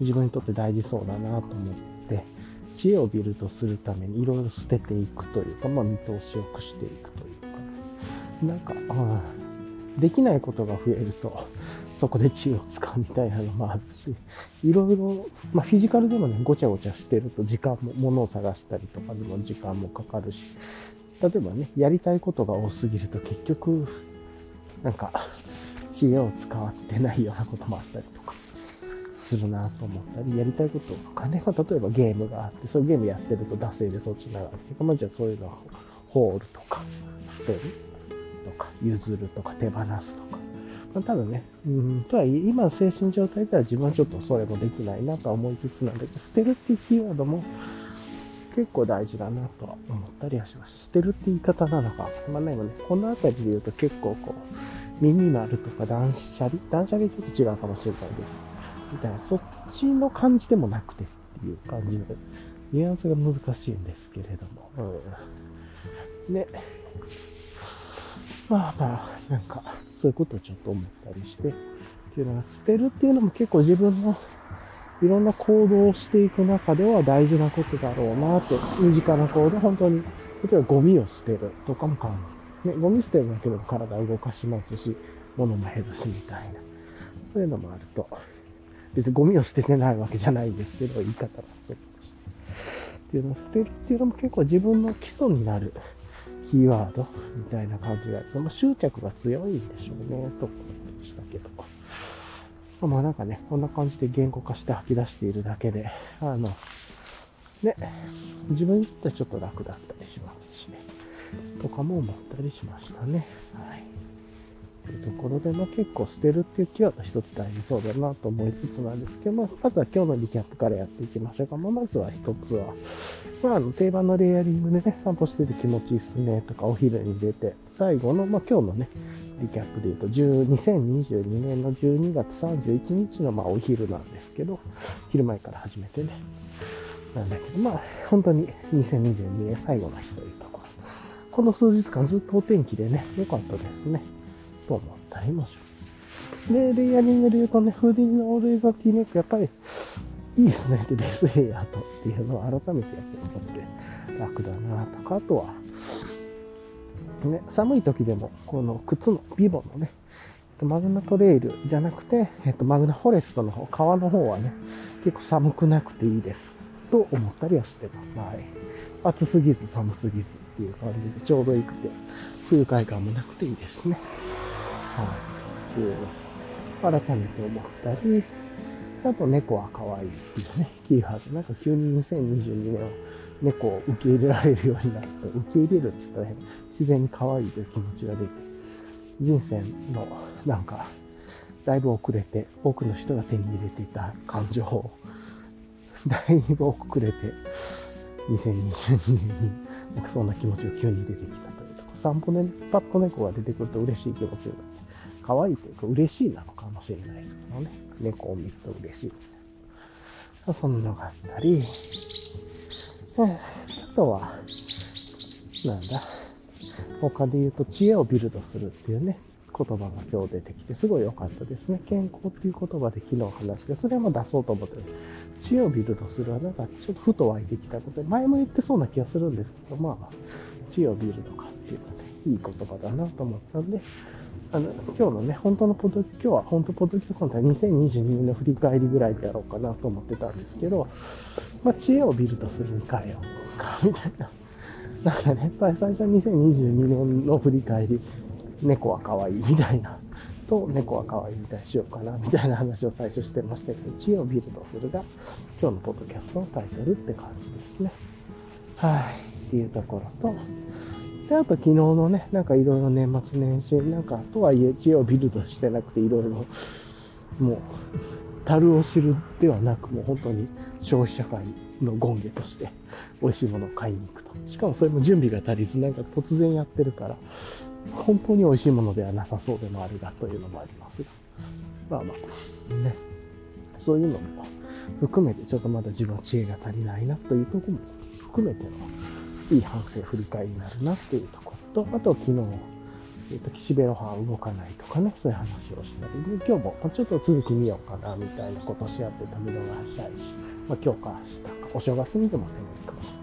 自分にとって大事そうだなと思って、知恵をビルドするためにいろいろ捨てていくというか、まあ見通しよくしていくというか、なんか、あできないことが増えると、そこで知恵を使うみたいなのもあるし、いろいろ、まあフィジカルでもね、ごちゃごちゃしてると時間も、物を探したりとかでも時間もかかるし、例えばね、やりたいことが多すぎると結局、なんか、知恵を使ってないようなこともあったりとか。するなと思ったり、やりたいこととかね、まあ、例えばゲームがあって、そういうゲームやってると惰性でそっちに流れてまあ、じゃあそういうのをホールとか、捨てるとか、譲るとか、手放すとか。まあ、多分ね、うん、とはいえ、今の精神状態では自分はちょっとそれもできないなと思いつつなんで、捨てるっていうキーワードも結構大事だなと思ったりはします。捨てるって言い方なのか、まあね、この辺りで言うと結構こう、ミニマルとか断捨離？断捨離ちょっと違うかもしれないです。みたいな、そっちの感じでもなくてっていう感じの、ニュアンスが難しいんですけれども、うん。ね。まあまあ、なんか、そういうことをちょっと思ったりして、っていうのが、捨てるっていうのも結構自分のいろんな行動をしていく中では大事なことだろうなって、身近な行動、本当に、例えばゴミを捨てるとかも考えね、ゴミ捨てるだけでも体を動かしますし、物も減るしみたいな。そういうのもあると、別にゴミを捨ててないわけじゃないんですけど、言い方がそう？して。っていうのを捨てるっていうのも結構自分の基礎になるキーワードみたいな感じがある。まあ、執着が強いんでしょうね、と思ってしたけど。まあなんかね、こんな感じで言語化して吐き出しているだけで、あの、ね、自分にとってはちょっと楽だったりしますしね、とかも思ったりしましたね。はい。というところで、まあ、結構捨てるっていうキーワード一つ大事そうだなと思いつつなんですけど、まあ、まずは今日のリキャップからやっていきましょうか。まあ、まずは一つは、まあ、あの定番のレイヤリングでね、散歩してて気持ちいいっすねとか、お昼に出て、最後の、まあ、今日のね、リキャップで言うと、2022年の12月31日の、まあ、お昼なんですけど、昼前から始めてね、なんだけど、まあ、本当に2022年最後の日というところ。この数日間ずっとお天気でね、良かったですね。と思ったりもします。で、レイヤリングで言うとね、フーディーのオールエザティーネック、やっぱりいいですねってベースヘイヤーとっていうのを改めてやって思って楽だなとか、あとは、ね、寒い時でも、この靴のビボのね、マグナトレイルじゃなくて、えっと、マグナフォレストの方、川の方はね、結構寒くなくていいです。と思ったりはしてます。はい。暑すぎず寒すぎずっていう感じでちょうどよくて、不愉快感もなくていいですね。はい。っていうの改めて思ったり、あと猫は可愛いっていうね、キーワード。なんか急に2022年は猫を受け入れられるようになると、受け入れるって言ったら自然に可愛いという気持ちが出て、人生のなんか、だいぶ遅れて、多くの人が手に入れていた感情を、だいぶ遅れて、2022年に、なんかそんな気持ちが急に出てきたというとこ散歩で、パッと猫が出てくると嬉しい気持ちにな可愛いというか嬉しいなのかもしれないですけどね。猫を見ると嬉しい。そんなのがあったり、あとは、なんだ、他で言うと知恵をビルドするっていうね、言葉が今日出てきてすごい良かったですね。健康っていう言葉で昨日話して、それも出そうと思ってます。知恵をビルドするはなんかちょっとふと湧いてきたことで、前も言ってそうな気がするんですけど、まあ、知恵をビルドかっていうかね、いい言葉だなと思ったんで、あの、今日のね、本当のポッド、今日は本当ポッドキャストの2022年の振り返りぐらいでやろうかなと思ってたんですけど、まあ、知恵をビルドするに変えようか、みたいな。[laughs] なんかね、やっぱり最初は2022年の振り返り、猫は可愛いみたいなと猫は可愛いみたいにしようかなみたいな話を最初してましたけど、知恵をビルドするが、今日のポッドキャストのタイトルって感じですね。はい。っていうところと、で、あと昨日のね、なんかいろいろ年末年始、なんかとはいえ知恵をビルドしてなくていろいろ、もう、樽を知るではなく、もう本当に消費社会の権下として美味しいものを買いに行くと。しかもそれも準備が足りず、なんか突然やってるから、本当に美味しいものではなさそうでもあるがというのもありますが。まあまあ、ね。そういうのも含めてちょっとまだ自分は知恵が足りないなというところも含めてのいい反省、振り返りになるなっていうところと、あと昨日、えっ、と、岸辺露伴動かないとかね、そういう話をしたり、今日もちょっと続き見ようかなみたいなことし合ってた見逃したいし、まあ、今日か明日か、お正月にでも手もいいかもしれない。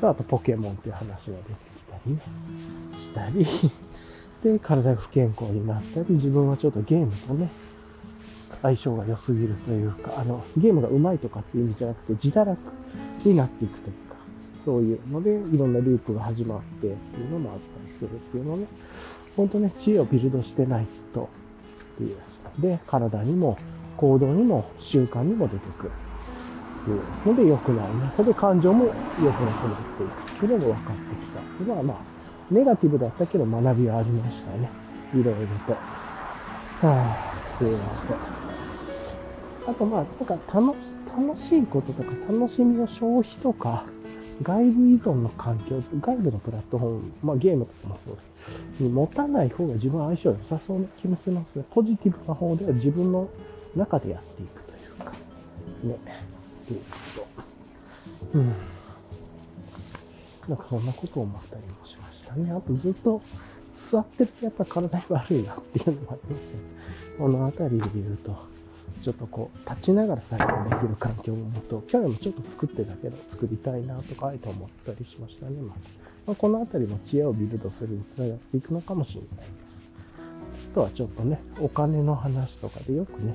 と、あとポケモンっていう話が出てきたりね、したり、[laughs] で、体が不健康になったり、自分はちょっとゲームとね、相性が良すぎるというか、あの、ゲームが上手いとかっていう意味じゃなくて、自堕落になっていくという、そういうので、いろんなループが始まってっていうのもあったりするっていうのね、本当ね、知恵をビルドしてないとっていう。で、体にも、行動にも、習慣にも出てくる。っていうので良くないね。それで感情も良くなくなっていくっていうのも分かってきた。ではまあ、ネガティブだったけど学びはありましたね。いろいろと。はぁ、っていうのと。あとまあ、なんか楽楽しいこととか楽しみの消費とか、外部依存の環境、外部のプラットフォーム、まあゲームとかもそうです。に持たない方が自分は相性良さそうな気もしますね。ポジティブな方では自分の中でやっていくというか、ね、っていうこと。うん。なんかそんなことを思ったりもしましたね。あとずっと座ってるとやっぱ体に悪いなっていうのもありますね。この辺りで言うと、ちょっとこう、立ちながら作業できる環境をもと、去年もちょっと作ってたけど、作りたいなとか、あえて思ったりしましたね。まあ、まあ、この辺りも知恵をビルドするにつながっていくのかもしれないです。あとはちょっとね、お金の話とかでよくね、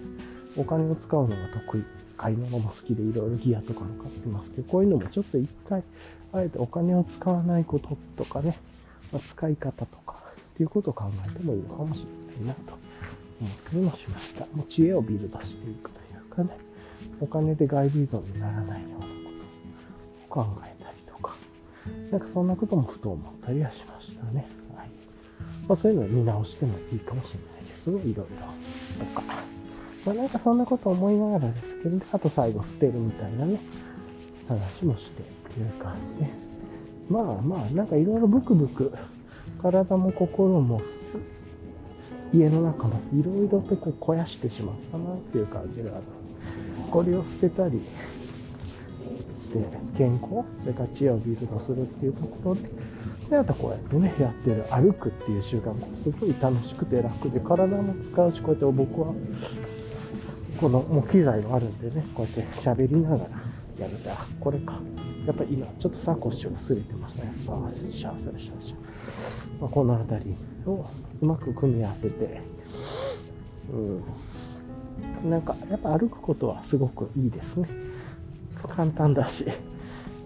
お金を使うのが得意。買い物も好きでいろいろギアとかも買ってますけど、こういうのもちょっと一回、あえてお金を使わないこととかね、まあ、使い方とかっていうことを考えてもいいのかもしれないなと思ったりもしました。もう知恵をビルドしていくというかね、お金で外部依存にならないようなことを考えたりとか、なんかそんなこともふと思ったりはしましたね。はい。まあそういうのを見直してもいいかもしれないですいろいろとか。まあなんかそんなこと思いながらですけど、ねあと最後捨てるみたいなね、話もしてっていう感じで。まあまあ、なんかいろいろブクブク、体も心も、家の中もいろいろとこう肥やしてしまったなっていう感じがある。これを捨てたりして、健康、それから知恵をビルドするっていうところで、で、あとこうやってね、やってる歩くっていう習慣もすごい楽しくて楽で、体も使うし、こうやって僕は、このもう機材があるんでね、こうやって喋りながらやると、あ、これか。やっぱり今、ちょっとサコッシュが擦れてますね。さあ、シャーシャーシャーシャー。まあ、この辺りをうまく組み合わせて、うん。なんか、やっぱ歩くことはすごくいいですね。簡単だし、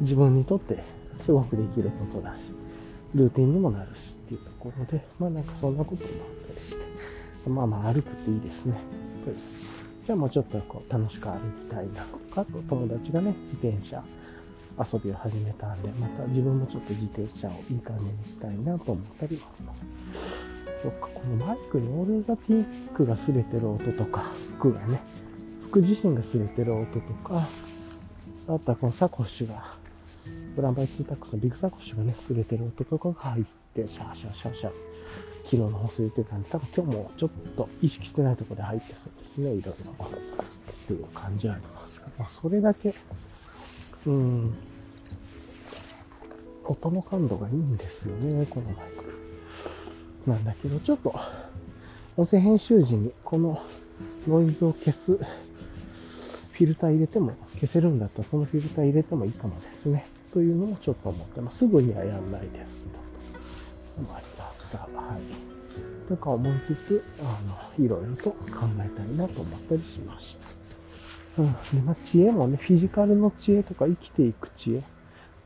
自分にとってすごくできることだし、ルーティンにもなるしっていうところで、まあなんかそんなこともあったりして、まあまあ歩くっていいですね。じゃあもうちょっとこう楽しく歩きたいなとか、と友達がね、自転車、遊びを始めたんで、また自分もちょっと自転車をいい感じにしたいなと思ったりもします。そっか、このマイクにオールザティックが擦れてる音とか、服がね、服自身が擦れてる音とか、あとはこのサコッシュが、ブラウンバイツータックスのビッグサコッシュがね、擦れてる音とかが入って、シャーシャーシャーシャー、昨日の放送言ってたんで、多分今日もちょっと意識してないところで入ってそうですね、いろいろ。っていう感じはありますが、まあ、それだけうん。音の感度がいいんですよね、このマイク。なんだけど、ちょっと、音声編集時にこのノイズを消すフィルター入れても、消せるんだったらそのフィルター入れてもいいかもですね。というのもちょっと思ってます。すぐにはやんないですけど。ありますが、はい。とか思いつつ、あの、いろいろと考えたいなと思ったりしました。うん。で、まあ、知恵もね、フィジカルの知恵とか生きていく知恵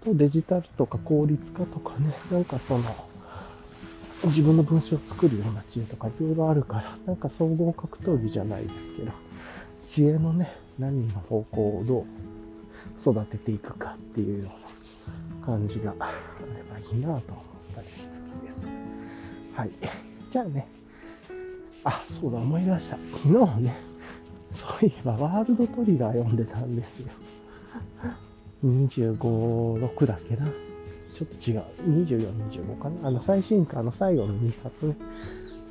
とデジタルとか効率化とかね、なんかその、自分の文章を作るような知恵とかいろいろあるから、なんか総合格闘技じゃないですけど、知恵のね、何の方向をどう育てていくかっていうような感じがあればいいなと思ったりしつつです。はい。じゃあね、あ、そうだ、思い出した。昨日ね、そういえばワールドトリガー読んでたんですよ。25、6だっけな？ちょっと違う。24、25かな？あの、最新刊の最後の2冊ね、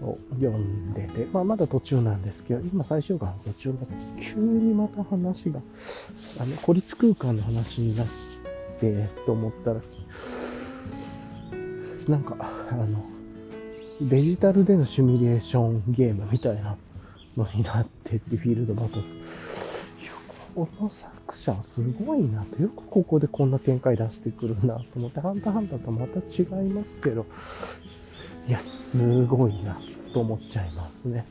を読んでて、まあ、まだ途中なんですけど、今最終巻の途中です急にまた話が、あの、孤立空間の話になって、と思ったら、なんか、あの、デジタルでのシミュレーションゲームみたいなのになってって、フィールドバトル。この作者すごいなと。よくここでこんな展開出してくるなと思って、ハンターハンターとまた違いますけど、いや、すごいなと思っちゃいますね。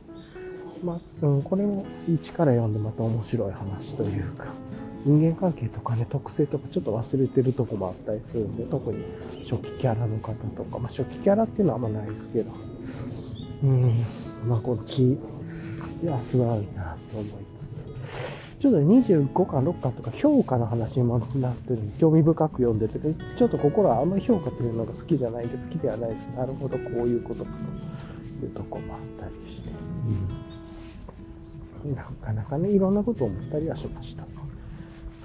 まあ、うん、これも一から読んでまた面白い話というか、人間関係とかね、特性とかちょっと忘れてるとこもあったりするんで、特に初期キャラの方とか、まあ初期キャラっていうのはあんまないですけど、うん、まあこっち、いや、すごいなと思いちょっと25巻、6巻とか評価の話にもなってる、興味深く読んでて、ちょっと心はあんまり評価というのが好きじゃないんで、好きではないですなるほど、こういうことかというとこもあったりして、うん、なかなかね、いろんなことを思ったりはしました。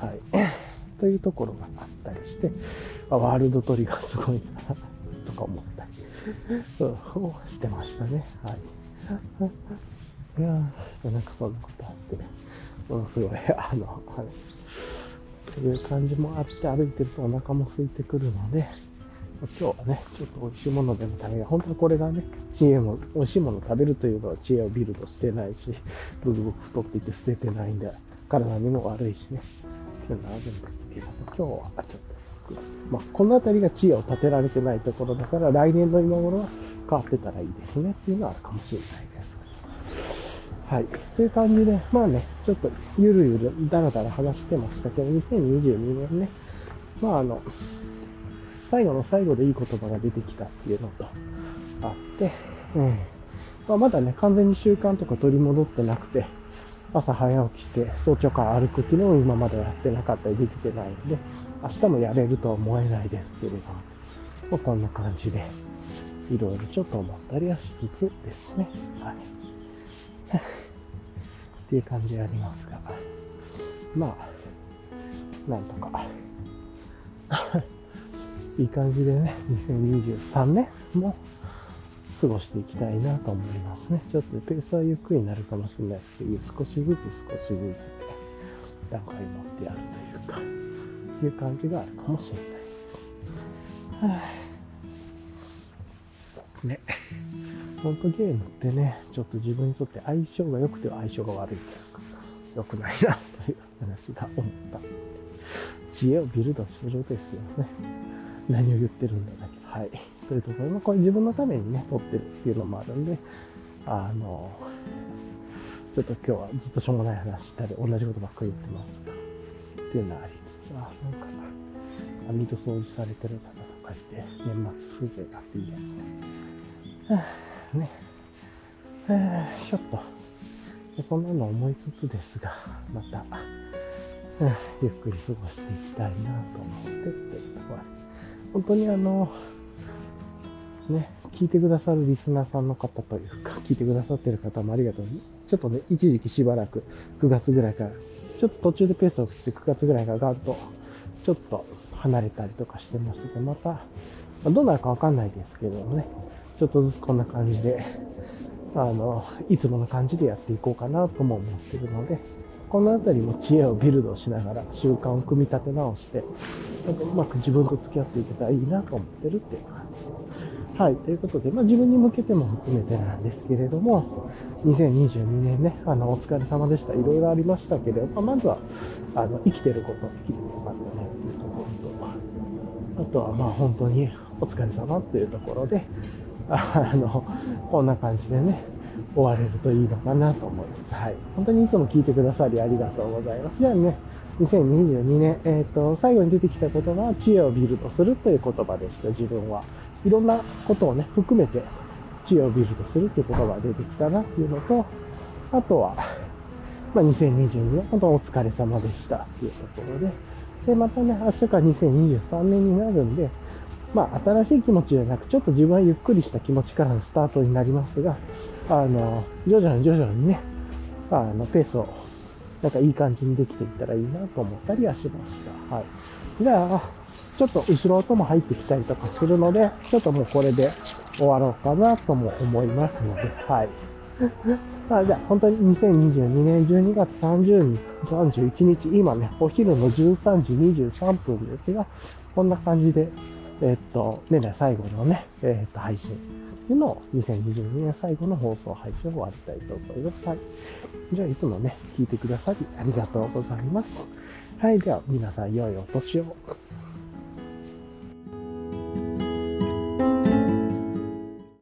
はい。[laughs] というところがあったりして、あワールドトリガーすごいな、とか思ったり、そう [laughs] してましたね。はい。いや、なんかそんなことあってね。ものすごい、あの、はい。という感じもあって歩いてるとお腹も空いてくるので、今日はね、ちょっと美味しいものでも食べよう。本当はこれがね、知恵も、美味しいもの食べるというのは知恵をビルドしてないし、ブクブク太っていて捨ててないんで、体にも悪いしね。そういうのあるんですけど、今日はちょっと、まあ、この辺りが知恵を立てられてないところだから、来年の今頃は変わってたらいいですねっていうのはあるかもしれないです。はい。という感じで、まあね、ちょっとゆるゆるだらだら話してましたけど、2022年ね、まああの、最後の最後でいい言葉が出てきたっていうのとあって、うん。まあ、まだね、完全に習慣とか取り戻ってなくて、朝早起きして早朝から歩くっていうのを今までやってなかったりできてないので、明日もやれるとは思えないですけれども、まあ、こんな感じで、いろいろちょっと思ったりはしつつですね。はい。っていう感じありますが、まあ、なんとか [laughs] いい感じでね、2023年も過ごしていきたいなと思いますね。ちょっとペースはゆっくりになるかもしれないですけど、少しずつ少しずつで段階持ってやるというか、いう感じがあるかもしれない。ね。本当ゲームってね、ちょっと自分にとって相性が良くて相性が悪いというか、良くないなという話が思った。知恵をビルドするですよね。[laughs] 何を言ってるんだだけ。はい。というところも、これ自分のためにね、撮ってるっていうのもあるんで、あの、ちょっと今日はずっとしょうもない話したり、同じことばっかり言ってますが、っていうのはありつつ、あ、なんかな、網戸掃除されてる方とかいて、年末風情があっていいですね。ね。えー、ちょっと、そんなの思いつつですが、また、えー、ゆっくり過ごしていきたいなと思ってっていうところ本当にあの、ね、聞いてくださるリスナーさんの方というか、聞いてくださってる方もありがとう。ちょっとね、一時期しばらく、9月ぐらいから、ちょっと途中でペースを落ちて9月ぐらいからガンと、ちょっと離れたりとかしてましたけど、また、どうなるかわかんないですけどもね、ちょっとずつこんな感じで、あの、いつもの感じでやっていこうかなとも思ってるので、このあたりも知恵をビルドしながら習慣を組み立て直して、なんかうまく自分と付き合っていけたらいいなと思ってるっていう感じ。はい。ということで、まあ自分に向けても含めてなんですけれども、2022年ね、あの、お疲れ様でした。いろいろありましたけれど、まあ、まずは、あの、生きてること、生きてよかったねっていうところと、あとはまあ本当にお疲れ様っていうところで、あの、こんな感じでね、終われるといいのかなと思います。はい。本当にいつも聞いてくださりありがとうございます。じゃあね、2022年、えっ、ー、と、最後に出てきた言葉は知恵をビルドするという言葉でした、自分は。いろんなことをね、含めて知恵をビルドするっていうことが出てきたなっていうのと、あとは、まあ、2022年、本当お疲れ様でしたっていうところで、で、またね、明日から2023年になるんで、まあ、新しい気持ちじゃなく、ちょっと自分はゆっくりした気持ちからのスタートになりますが、あの、徐々に徐々にね、あの、ペースを、なんかいい感じにできていったらいいなと思ったりはしました。はい。じゃあ、ちょっと後ろ音も入ってきたりとかするので、ちょっともうこれで終わろうかなとも思いますので、はい。まあじゃあ、本当に2022年12月30日、31日、今ね、お昼の13時23分ですが、こんな感じで、えっと、年内最後のね、えっと、配信っていうのを2022年最後の放送配信を終わりたいと思います。はい。じゃあ、いつもね、聞いてくださりありがとうございます。はい。では、皆さん良いお年を。